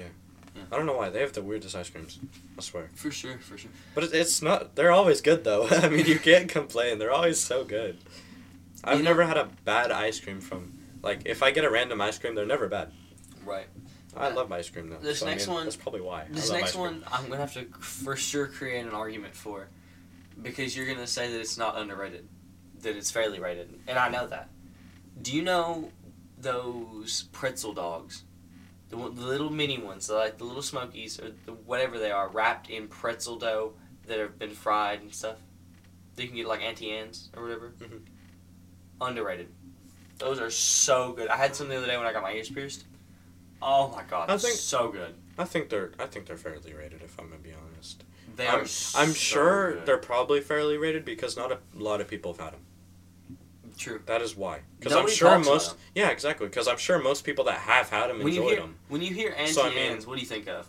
Yeah. I don't know why they have the weirdest ice creams. I swear. For sure, for sure. But it, it's not. They're always good though. I mean, you can't complain. They're always so good. I've You know- never had a bad ice cream from. Like, if I get a random ice cream, they're never bad. Right. I love ice cream though. This so, I next mean, one- That's probably why. I This next one, I'm gonna have to for sure create an argument for, because you're gonna say that it's not underrated, that it's fairly rated, and I know that. Do you know those pretzel dogs, the, one- the little mini ones, like the little smokies or the, whatever they are, wrapped in pretzel dough that have been fried and stuff? You can get like Auntie Anne's or whatever. Mhm. Underrated. Those are so good. I had some the other day when I got my ears pierced. Oh my god, I think- so good. I think they're. I think they're fairly rated. If I'm gonna be honest. They I'm, are. I'm sure good. they're probably fairly rated because not a lot of people have had them. True. That is why. Because I'm sure most. Yeah, exactly. Because I'm sure most people that have had them When you enjoyed hear them. when you hear Auntie So, I mean- Anne's, what do you think of?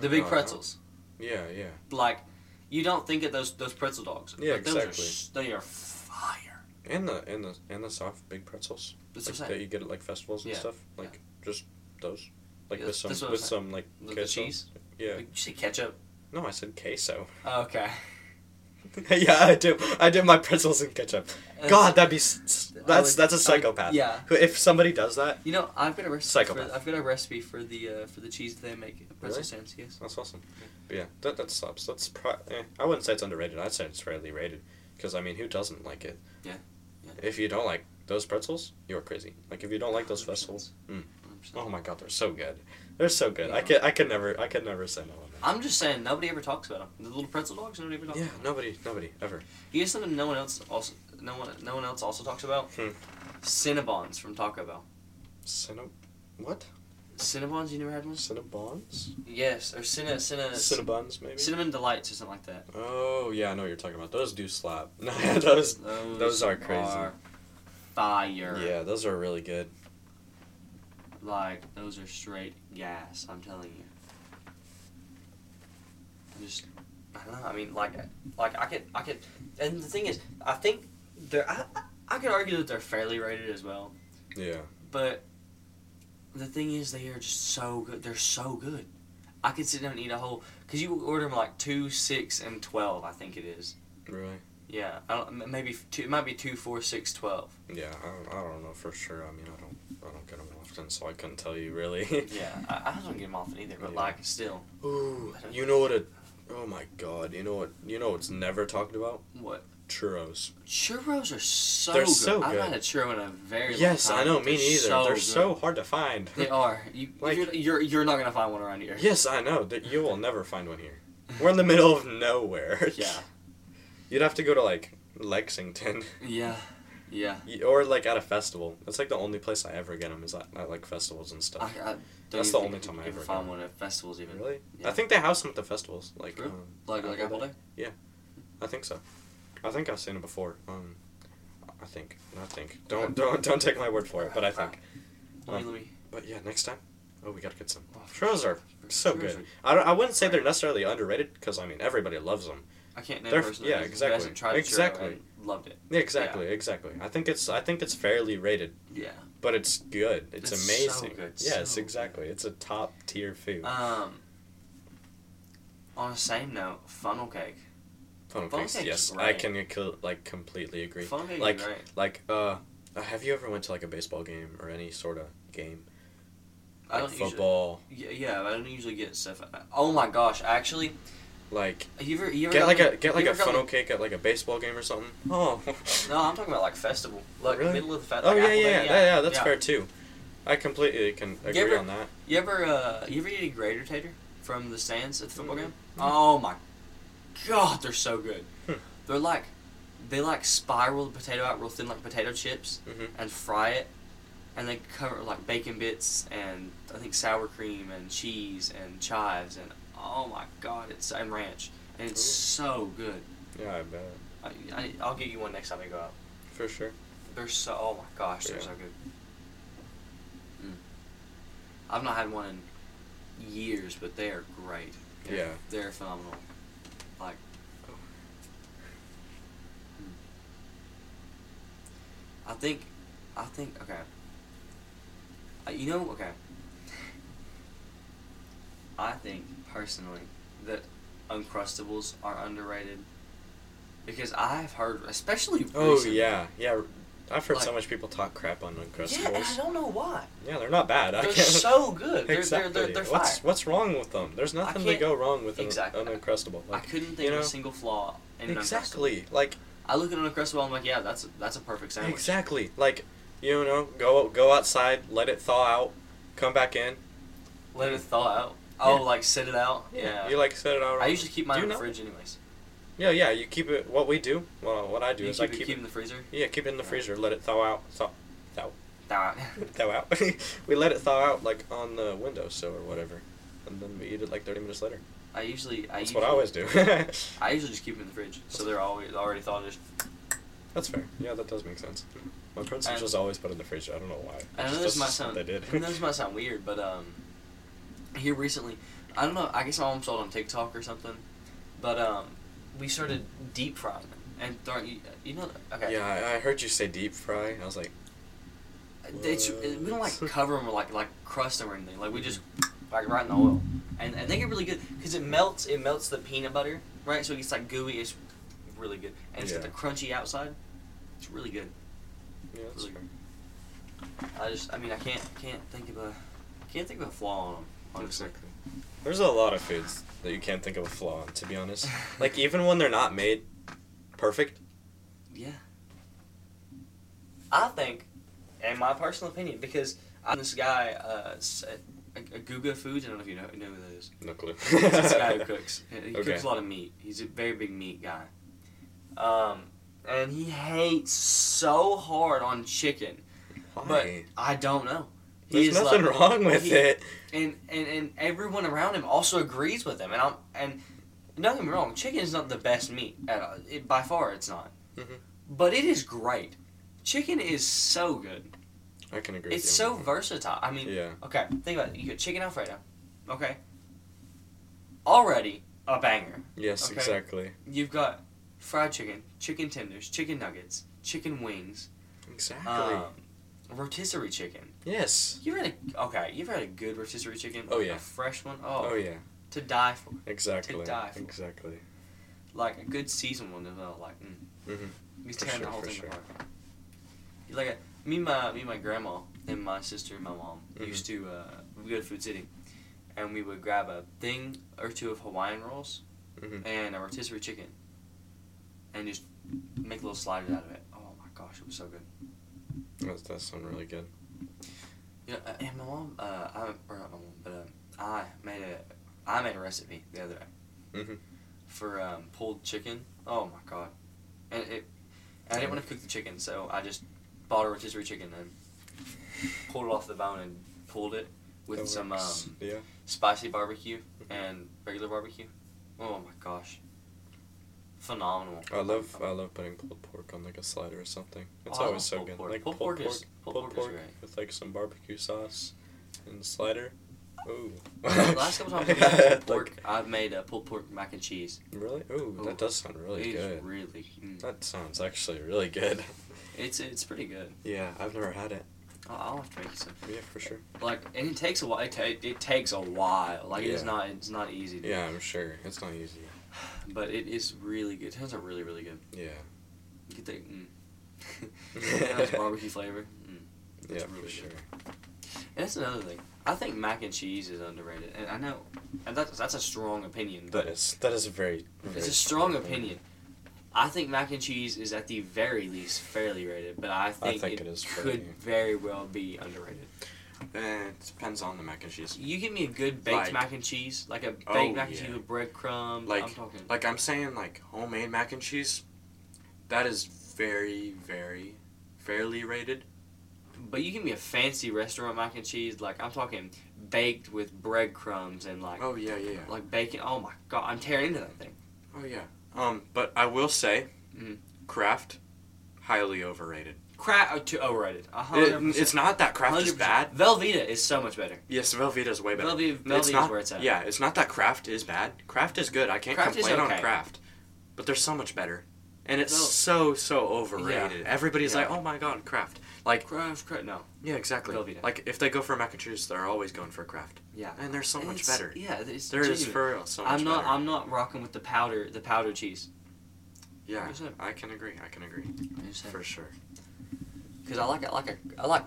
The big pretzels. Yeah, yeah. Like, you don't think of those those pretzel dogs. Yeah, exactly. Are, they are fire. And the and the and the soft big pretzels. That's like that you get at like festivals and Yeah, stuff. Like just those. Like Yeah, with some that's what I'm with saying. some like The, the cheese. Yeah. Like, you say ketchup. No, I said queso. Oh, okay. yeah, I do. I do my pretzels and ketchup. God, that'd be I that's would- that's a I would- psychopath. yeah. If somebody does that, You know, I've got a recipe. Psychopath. For, I've got a recipe for the uh, for the cheese that they make. Pretzel Really? stands. Yes. that's awesome. But yeah, that that sucks. That's pro- eh, I wouldn't say it's underrated. I'd say it's fairly rated. Because I mean, who doesn't like it? Yeah. Yeah. If you don't like those pretzels, you're crazy. Like if you don't like those 100%. pretzels, mm. oh my god, they're so good. They're so good. I Yeah. could I could never I could never say no. I'm just saying, nobody ever talks about them. The little pretzel dogs, nobody ever talks Yeah, about. nobody nobody ever. You know something no one else also no one no one else also talks about? Hmm. Cinnabons from Taco Bell. Cinnab what? Cinnabons, you never had one? Cinnabons? Yes, or cinna cinna Cinnabons maybe? cinnamon delights or something like that. oh yeah, I know what you're talking about. Those do slap. No, those Those, Those are crazy. are fire. yeah, those are really good. Like those are straight gas. I'm telling you. I just I don't know. I mean, like like I could I could, and the thing is, I think they're I, I- could argue that they're fairly rated as well. Yeah. But the thing is, they are just so good. They're so good. I could sit down and eat a whole. Cause you order them like two, six, and twelve. I think it is. Really? Yeah, I don't. Maybe two. It might be two, four, six, twelve. Yeah, I don't, I don't know for sure. I mean, I don't I don't get them often, so I couldn't tell you really. Yeah, I, I don't get them often either. But Yeah. like, still, Ooh, you know what? A, oh my god, you know what? You know what's never talked about? what Churros. churros are so They're good. so I've good. had a churro in a very Yes, long I time. know. but Me they're neither. So They're good. so hard to find. They are. You, Like- you're, you're you're not gonna find one around here. yes, I know. That you will never find one here. We're in the middle of nowhere. Yeah. You'd have to go to like Lexington. Yeah, yeah. Or like at a festival. That's like the only place I ever get them is at, at like festivals and stuff. I don't That's the only time I ever find one at festivals even. really? Yeah. I think they house them at the festivals. Like, um, Like like Apple Apple Day. Yeah, I think so. I think I've seen it before. Um, I think. I think. Don't don't don't take my word for it. But I think. Let me, Um, let me. But yeah, next time. Oh, we gotta get some. oh, Churros are so good. are- I, don't, I wouldn't say they're necessarily underrated because I mean everybody loves them. I can't name They're- yeah, exactly. tried a churro Exactly. Loved it. Yeah, exactly, exactly. I think it's I think it's fairly rated, Yeah. but it's good. It's, It's so amazing. good, Yes, so exactly. It's a top tier food. Um. On the same note, funnel cake. Funnel funnel cakes, cake's yes, I can like completely agree. Funnel cake Like- great. Like, uh, have you ever went to like a baseball game or any sort of game? I don't usually. football. Yeah, yeah, I don't usually get stuff. Oh my gosh! Actually, Like, you ever you ever get like a get like a funnel cake at like a baseball game or something. Oh. No, I'm talking about like festival, like Really? middle of the fest. oh like yeah, Apple yeah, yeah, yeah, That's fair too. I completely can agree ever- on that. You ever uh, you ever eat a grater tater from the stands at the football Mhm. game? Oh my god, they're so good. Hmm. They're like they like spiral the potato out real thin like potato chips Mhm. and fry it, and they cover like bacon bits and I think sour cream and cheese and chives and oh my god, it's and ranch and it's Ooh. so good. Yeah, I bet I, I, I'll get you one next time we go out. for sure. They're so oh my gosh, they're Yeah. so good. Mm. I've not had one in years, but they are great. They're, Yeah. they're phenomenal. Like, Mm. I think, I think okay. Uh, you know, okay. I think personally that Uncrustables are underrated because I've heard, especially Oh recently- yeah, yeah. I've heard so much people talk crap on Uncrustables. yeah, and I don't know why. Yeah, they're not bad. I They're can't. so good. They're, exactly. they're, they're, what's what's wrong with them? There's nothing to go wrong with an, Exactly. an Uncrustable. I couldn't think you of a single flaw in an Uncrustable. exactly. Like I look at an Uncrustable, I'm like, yeah, that's a, that's a perfect sandwich. exactly. Like you know, go go outside, let it thaw out, come back in. Let it thaw out. Oh, Yeah. like set it out. Yeah. You like set it out. I usually keep mine in the know? fridge, anyways. Yeah, yeah. You keep it. What we do. Well, what I do You is keep, I it, keep, keep it. in the freezer. Yeah, keep it in the freezer. Let it thaw out. Thaw, thaw, Thaw out. thaw out. we let it thaw out like on the windowsill or whatever, and then we eat it like thirty minutes later. I usually. I That's usually, what I always do. I usually just keep them in the fridge, so they're always already thawed. Just. That's fair. Yeah, that does make sense. My parents And- just always put in the fridge. I don't know why. I know Just- this that's might sound. They did. I know this might sound weird, but um, here recently, I don't know. I guess my mom saw it on TikTok or something, but um, we started deep frying them and throwing. You, you know, okay. Yeah, I, I heard you say deep fry. I was like, It's, we don't like cover them or like like crust them or anything. Like we just like right in the oil, and and they get really good because it melts. It melts the peanut butter, right? So it gets like gooey. It's really good, and it's got the crunchy outside. It's really good. yeah, Really fair. I just, I mean, I can't can't think of a can't think of a flaw on them. Honestly. Exactly. There's a lot of foods that you can't think of a flaw in, to be honest. like even when they're not made perfect. Yeah. I think, in my personal opinion, because I'm this guy, uh, s- uh, Guga Foods. I don't know if you know, know who that is. No clue. He's this guy who cooks. He Okay. cooks a lot of meat. He's a very big meat guy. Um, and he hates so hard on chicken, Why? but I don't know. There's is nothing like- wrong with he- it. And, and and everyone around him also agrees with him. And I'm and don't get me wrong, chicken is not the best meat at all. It, by far, it's not. Mhm. But it is great. Chicken is so good. I can agree. It's so versatile. I mean, Yeah. okay, think about it. You get chicken alfredo. Okay. Already a banger. Yes, Okay. exactly. You've got fried chicken, chicken tenders, chicken nuggets, chicken wings, Exactly. um, rotisserie chicken. Yes. You had a okay? You ever had a good rotisserie chicken? Oh, yeah. a fresh one. Oh, Oh yeah. to die for. Exactly. To die for. Exactly. Like a good seasoned one as well. Like, mm, Mhm. he's tearing sure, the whole thing sure. apart. Like a, me, and my me, and my grandma, and my sister and my mom Mhm. used to uh, we go to Food City, and we would grab a thing or two of Hawaiian rolls Mhm. and a rotisserie chicken, and just make little sliders out of it. Oh my gosh, it was so good. That does sound really good. You know, uh, and my mom, uh, I or not my mom, but um, I made a I made a recipe the other day Mhm. for um, pulled chicken. Oh my god, and it And I didn't want to cook the chicken, so I just bought a rotisserie chicken and pulled it off the bone and pulled it with That some um, yeah. spicy barbecue and regular barbecue. Oh my gosh, phenomenal! I love I love putting pulled pork on like a slider or something. It's Oh, always so good. pork. Like Pulled pulled pork is- pulled pulled pork great. with like some barbecue sauce and slider. Ooh. Last couple times I've made pulled pork, I've made a pulled pork mac and cheese. Really? Ooh, Ooh. that does sound really It's good. really, mm. That sounds actually really good. it's it's pretty good. Yeah, I've never had it. I'll, I'll have to make you some. Yeah, for sure. Like, and it takes a while. It, ta- it takes a while. Like, it's not it's not easy. To Yeah, I'm sure. It's not easy. But it is really good. It turns out really really good. Yeah. You get the mm. Barbecue flavor. Mm. Yeah, It's for really sure. good. And that's another thing. I think mac and cheese is underrated, and I know, and that's that's a strong opinion. That But is that is a very, very it's a strong opinion. I think mac and cheese is at the very least fairly rated, but I think, think it, it is could fairly- very well be underrated. Eh, it depends on the mac and cheese. You give me a good baked Like- mac and cheese, like a baked Oh, mac and yeah. cheese with breadcrumbs. Like- I'm talking. Like I'm saying, like homemade mac and cheese, that is very, very, fairly rated. But you give me a fancy restaurant mac and cheese, like I'm talking baked with breadcrumbs and like Oh yeah, yeah, yeah. like bacon. Oh my god, I'm tearing into that thing. Oh yeah. Um, but I will say, Mhm. Kraft, highly overrated. Crap, uh, too overrated. It- hundred percent. it's not that Kraft is 100%. bad. Velveeta is so much better. Yes, Velveeta is way better. Velveeta, it's Velveeta not, is where it's at. Yeah, it's not that Kraft is bad. Kraft is good. I can't Kraft is complain on okay. Kraft. But they're so much better. And it's so, so overrated. Everybody's Yeah. like, oh my god, Kraft. Like, Kraft, Kraft, no. yeah, exactly. Velveeta. Like, if they go for a mac and cheese, they're always going for a Kraft. Yeah. And they're so much It's- better. Yeah, it's There is genuine. for real so much I'm not. better. I'm not rocking with the powder. The powder cheese. yeah, 100%. I can agree. I can agree. For sure. Because I like. I like. A, I like.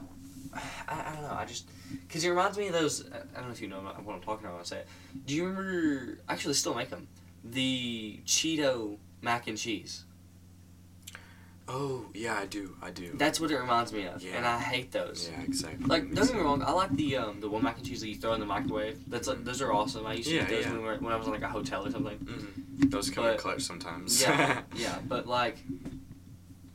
I, I don't know. I just. Because it reminds me of those. I don't know if you know what I'm talking about when I say it. Do you remember? Actually, they still make them. The Cheeto mac and cheese. Oh, yeah, I do. I do. That's what it reminds me of, Yeah. and I hate those. yeah, exactly. Like, don't get me wrong, I like the um the one mac and cheese that you throw in the microwave. That's like those are awesome. I used to Yeah, eat those yeah. when, we were, when I was in like a hotel or something. hmm Those come in clutch sometimes. Yeah, yeah, but like,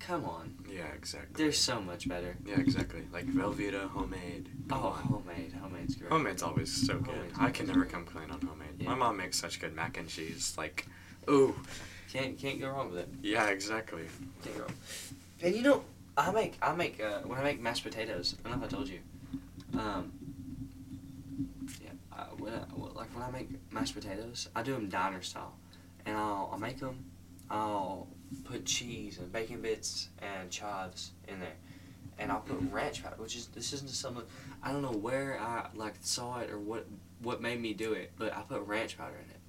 come on, yeah, exactly. they're so much better. Yeah, exactly. Like Velveeta, homemade. Come Oh, on. homemade, homemade's great. Homemade's always so good. Homemade's I can never good. complain on homemade. Yeah. My mom makes such good mac and cheese. Like, ooh, Can't can't go wrong with it. yeah, exactly. Can't go wrong. And you know, I make I make uh, when I make mashed potatoes. I don't know if I told you. Um. Yeah, I, when I, like when I make mashed potatoes, I do them diner style, and I'll I'll make them. I'll put cheese and bacon bits and chives in there, and I'll put ranch powder, which is this isn't something I don't know where I like saw it or what what made me do it, but I put ranch powder in it,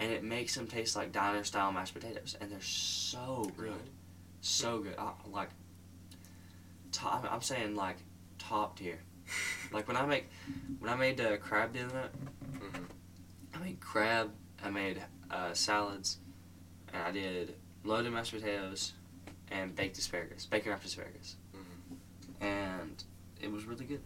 and it makes them taste like diner style mashed potatoes, and they're so good, so good. I, like, top, I'm saying like top tier. Like when I make when I made uh, crab the other night, Mhm. I made crab. I made uh, salads, and I did loaded mashed potatoes and baked asparagus, bacon wrapped asparagus, Mhm. and it was really good,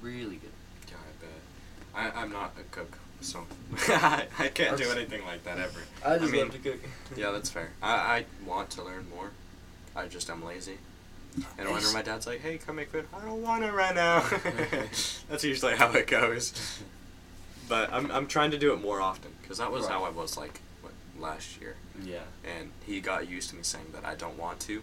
really good. Yeah, I bet. I, I'm not a cook, so I, I can't do anything like that ever. I just love to cook. Yeah, that's fair. I, I want to learn more. I just am lazy. And whenever my dad's like, "Hey, come make food," I don't want to right now. that's usually how it goes. But I'm I'm trying to do it more often because that was how I was like last year, Yeah. and he got used to me saying that I don't want to,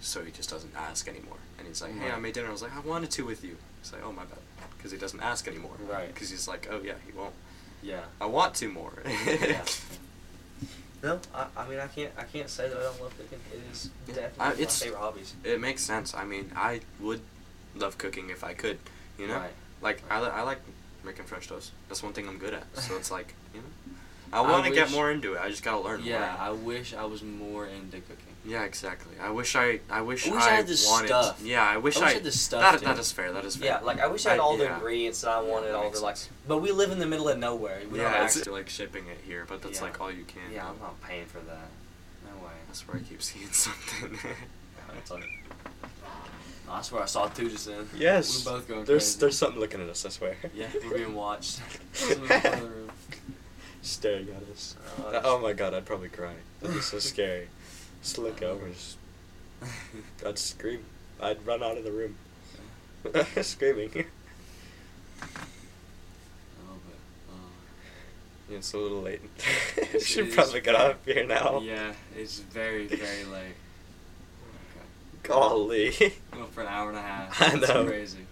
so he just doesn't ask anymore. And he's like, "Hey, I made dinner." I was like, "I wanted to with you." He's like, "Oh my bad," because he doesn't ask anymore. Right. Because he's like, "Oh yeah, he won't." Yeah. I want to more. Yeah. No, I, I mean I can't I can't say that I don't love cooking. It is definitely I- one of my favorite hobbies. It makes sense. I mean, I would love cooking if I could, you know? Right. Like, I, I like making French toast. That's one thing I'm good at. So it's like, you know? I I want to get more into it. I just gotta learn Yeah, more. Yeah, I wish I was more into cooking. Yeah, exactly. I wish I, I wish I I, wish I had the wanted. stuff. Yeah, I wish I I. wish I had the stuff, That, that is fair. That is fair. Yeah, like I wish I had I- all the yeah. ingredients that I wanted, that all the like. But we live in the middle of nowhere. We don't yeah, it's access. like shipping it here, but that's Yeah. like all you can. Yeah. I'm not paying for that. No way. That's where I keep seeing something. It's like, oh, I swear I saw two just then. yes. We're both going there's crazy. there's something looking at us. I swear. Yeah, we're being watched. We're in the other room. Staring at us. Oh, oh my god, I'd probably cry. That'd be so scary. Just look over. Just I'd scream. I'd run out of the room. Screaming. Oh, but, uh, It's a little late. It Should probably get off here now. Yeah, it's very, very late. Okay. Golly. Well, for an hour and a half. I That's know. crazy.